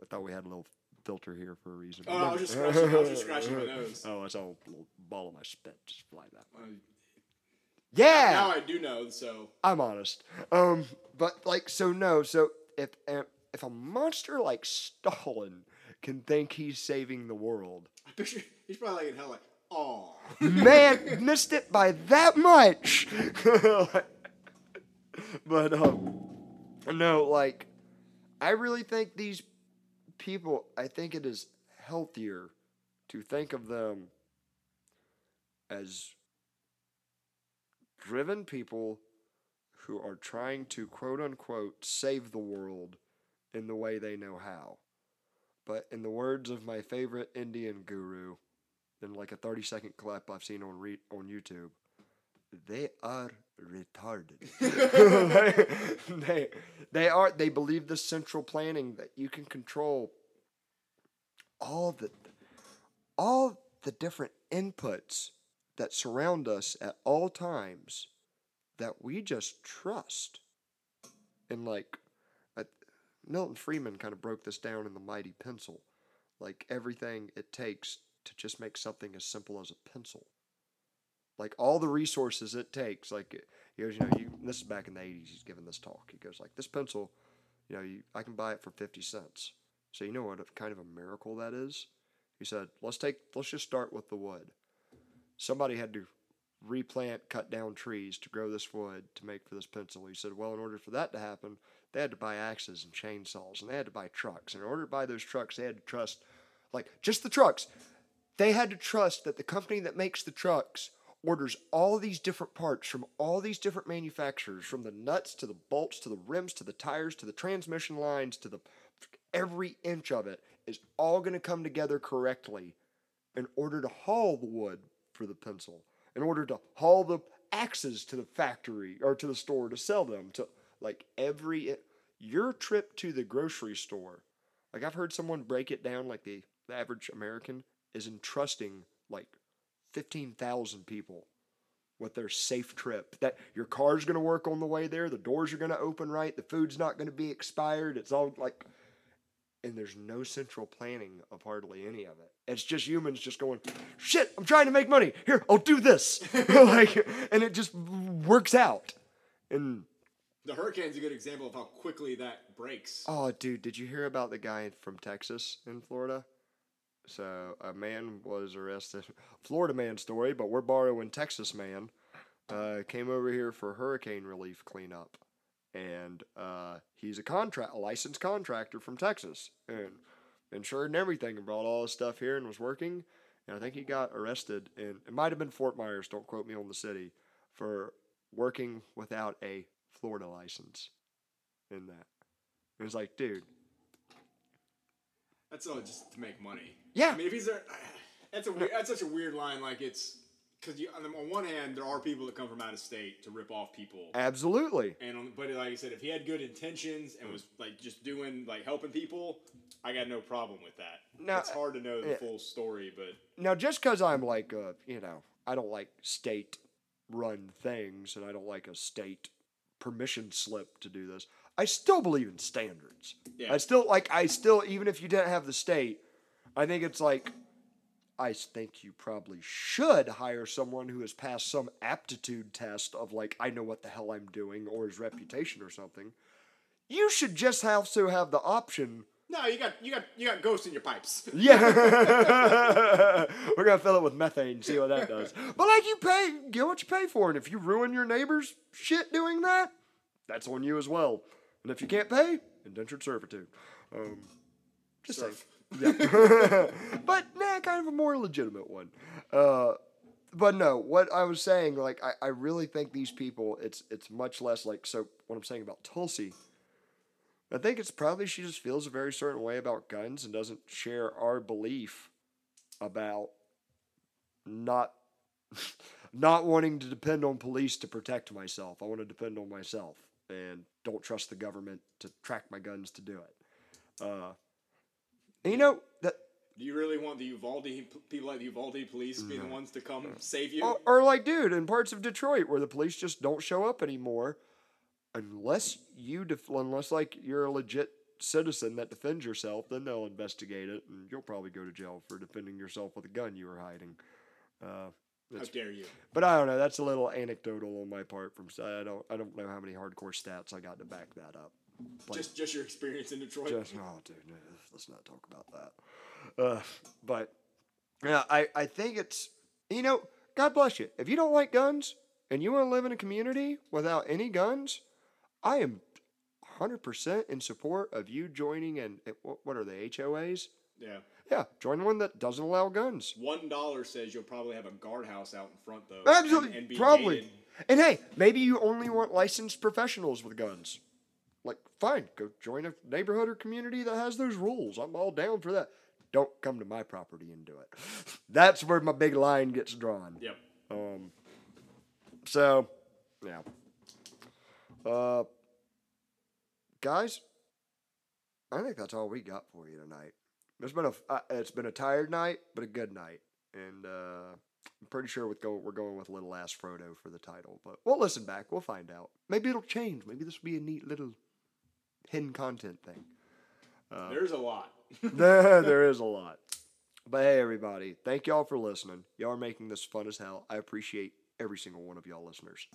I thought we had a little filter here for a reason. Oh, I was just scratching, I was just scratching my nose. Oh, I saw a little ball of my spit just fly that way. Yeah, Now I do know, so I'm honest. Um, but like, so no, so if if a monster like Stalin can think he's saving the world, he's probably like in hell, like, oh, man, missed it by that much. but um, no, like, I really think these people. I think it is healthier to think of them as driven people who are trying to quote unquote save the world in the way they know how. But in the words of my favorite Indian guru, in like a 30 second clip I've seen on re- on YouTube, they are retarded. they, they are they believe the central planning that you can control all the all the different inputs that surround us at all times that we just trust. And like Milton Friedman kind of broke this down in the Mighty Pencil, like everything it takes to just make something as simple as a pencil. Like all the resources it takes, like he goes, you know, you. This is back in the '80s. He's giving this talk. He goes like, this pencil, you know, you, I can buy it for fifty cents. So you know what a, kind of a miracle that is. He said, let's take, let's just start with the wood. Somebody had to replant, cut down trees to grow this wood to make for this pencil. He said, well, in order for that to happen, they had to buy axes and chainsaws, and they had to buy trucks. And in order to buy those trucks, they had to trust, like, just the trucks. They had to trust that the company that makes the trucks orders all these different parts from all these different manufacturers, from the nuts to the bolts to the rims to the tires to the transmission lines to the every inch of it is all going to come together correctly in order to haul the wood for the pencil, in order to haul the axes to the factory or to the store to sell them to like every your trip to the grocery store. Like I've heard someone break it down like the, the average American is entrusting like 15,000 people with their safe trip. That your car's going to work on the way there, the doors are going to open right, the food's not going to be expired. It's all like and there's no central planning of hardly any of it. It's just humans just going, shit, I'm trying to make money. Here, I'll do this. like, and it just works out. And the hurricane's a good example of how quickly that breaks. oh, dude, did you hear about the guy from Texas in Florida? So a man was arrested. Florida man story, but we're borrowing Texas man. Uh, came over here for hurricane relief cleanup, and uh, he's a contract, a licensed contractor from Texas, and insured and everything, and brought all his stuff here and was working. And I think he got arrested, and it might have been Fort Myers. Don't quote me on the city for working without a Florida license. In that, it was like, dude, That's all just to make money. Yeah. I mean, if he's there, that's a weird, that's such a weird line. Like it's because on, on one hand, there are people that come from out of state to rip off people. Absolutely. And on, but like I said, if he had good intentions and was like just doing like helping people, I got no problem with that. Now, it's hard to know the yeah. full story, but Now, just because I'm like, uh, you know, I don't like state run things and I don't like a state permission slip to do this, I still believe in standards. Yeah. I still, like, I still, even if you didn't have the state, I think it's like, I think you probably should hire someone who has passed some aptitude test of, like, I know what the hell I'm doing or his reputation or something. You should just have to have the option no, you got you got you got ghosts in your pipes. yeah. We're gonna fill it with methane, see what that does. But like you pay get what you pay for, and if you ruin your neighbor's shit doing that, that's on you as well. And if you can't pay, indentured servitude. Um just saying. Yeah. but nah, kind of a more legitimate one. Uh but no, what I was saying, like I, I really think these people it's it's much less like so what I'm saying about Tulsi, I think it's probably she just feels a very certain way about guns and doesn't share our belief about not not wanting to depend on police to protect myself. I want to depend on myself and don't trust the government to track my guns to do it. Uh, and you know that Do you really want the Uvalde people like the Uvalde police be the ones to come save you? Or, or like, dude, in parts of Detroit where the police just don't show up anymore, unless you def- unless like you're a legit citizen that defends yourself, then they'll investigate it, and you'll probably go to jail for defending yourself with a gun you were hiding. Uh, How dare you? but I don't know. That's a little anecdotal on my part. From I don't I don't know how many hardcore stats I got to back that up. Like, Just just your experience in Detroit. just oh, dude, no, let's not talk about that. Uh, but yeah, I I think it's you know, God bless you. If you don't like guns and you want to live in a community without any guns, I am hundred percent in support of you joining. And what, what are they HOAs? Yeah. Yeah, join one that doesn't allow guns. One dollar says you'll probably have a guardhouse out in front though. Absolutely, and, and be probably. gated. And hey, maybe you only want licensed professionals with guns. Like, fine, go join a neighborhood or community that has those rules. I'm all down for that. Don't come to my property and do it. That's where my big line gets drawn. Yep. Um. So, yeah. Uh, guys, I think that's all we got for you tonight. It's been a uh, it's been a tired night, but a good night, and uh, I'm pretty sure with go we're going with Little Ass Frodo for the title. But we'll listen back. We'll find out. Maybe it'll change. Maybe this will be a neat little hidden content thing. There's a lot. there, there is a lot. But hey, everybody, thank y'all for listening. Y'all are making this fun as hell. I appreciate every single one of y'all listeners.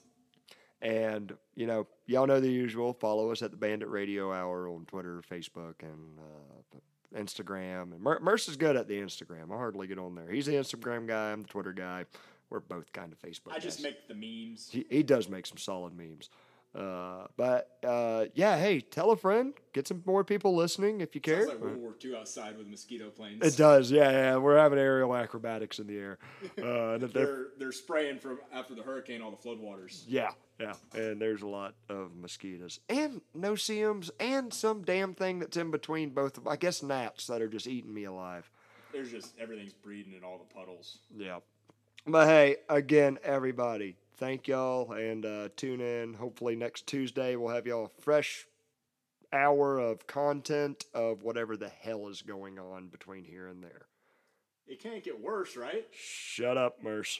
And, you know, y'all know the usual. Follow us at the Bandit Radio Hour on Twitter, Facebook, and uh, Instagram. And Mer- Merce is good at the Instagram. I hardly get on there. He's the Instagram guy. I'm the Twitter guy. We're both kind of Facebook I just make the memes. He, he does make some solid memes. Uh, but uh, yeah, hey, tell a friend. Get some more people listening if you care. Sounds like World War II outside with mosquito planes. It does, yeah, yeah. We're having aerial acrobatics in the air. Uh, they're- They're they're spraying from after the hurricane all the floodwaters. yeah, yeah. And there's a lot of mosquitoes and no-see-ums and some damn thing that's in between both of I guess gnats that are just eating me alive. There's just everything's breeding in all the puddles. Yeah. But hey, again, everybody, thank y'all and uh, tune in. Hopefully next Tuesday we'll have y'all a fresh hour of content of whatever the hell is going on between here and there. It can't get worse, right? Shut up, Merce.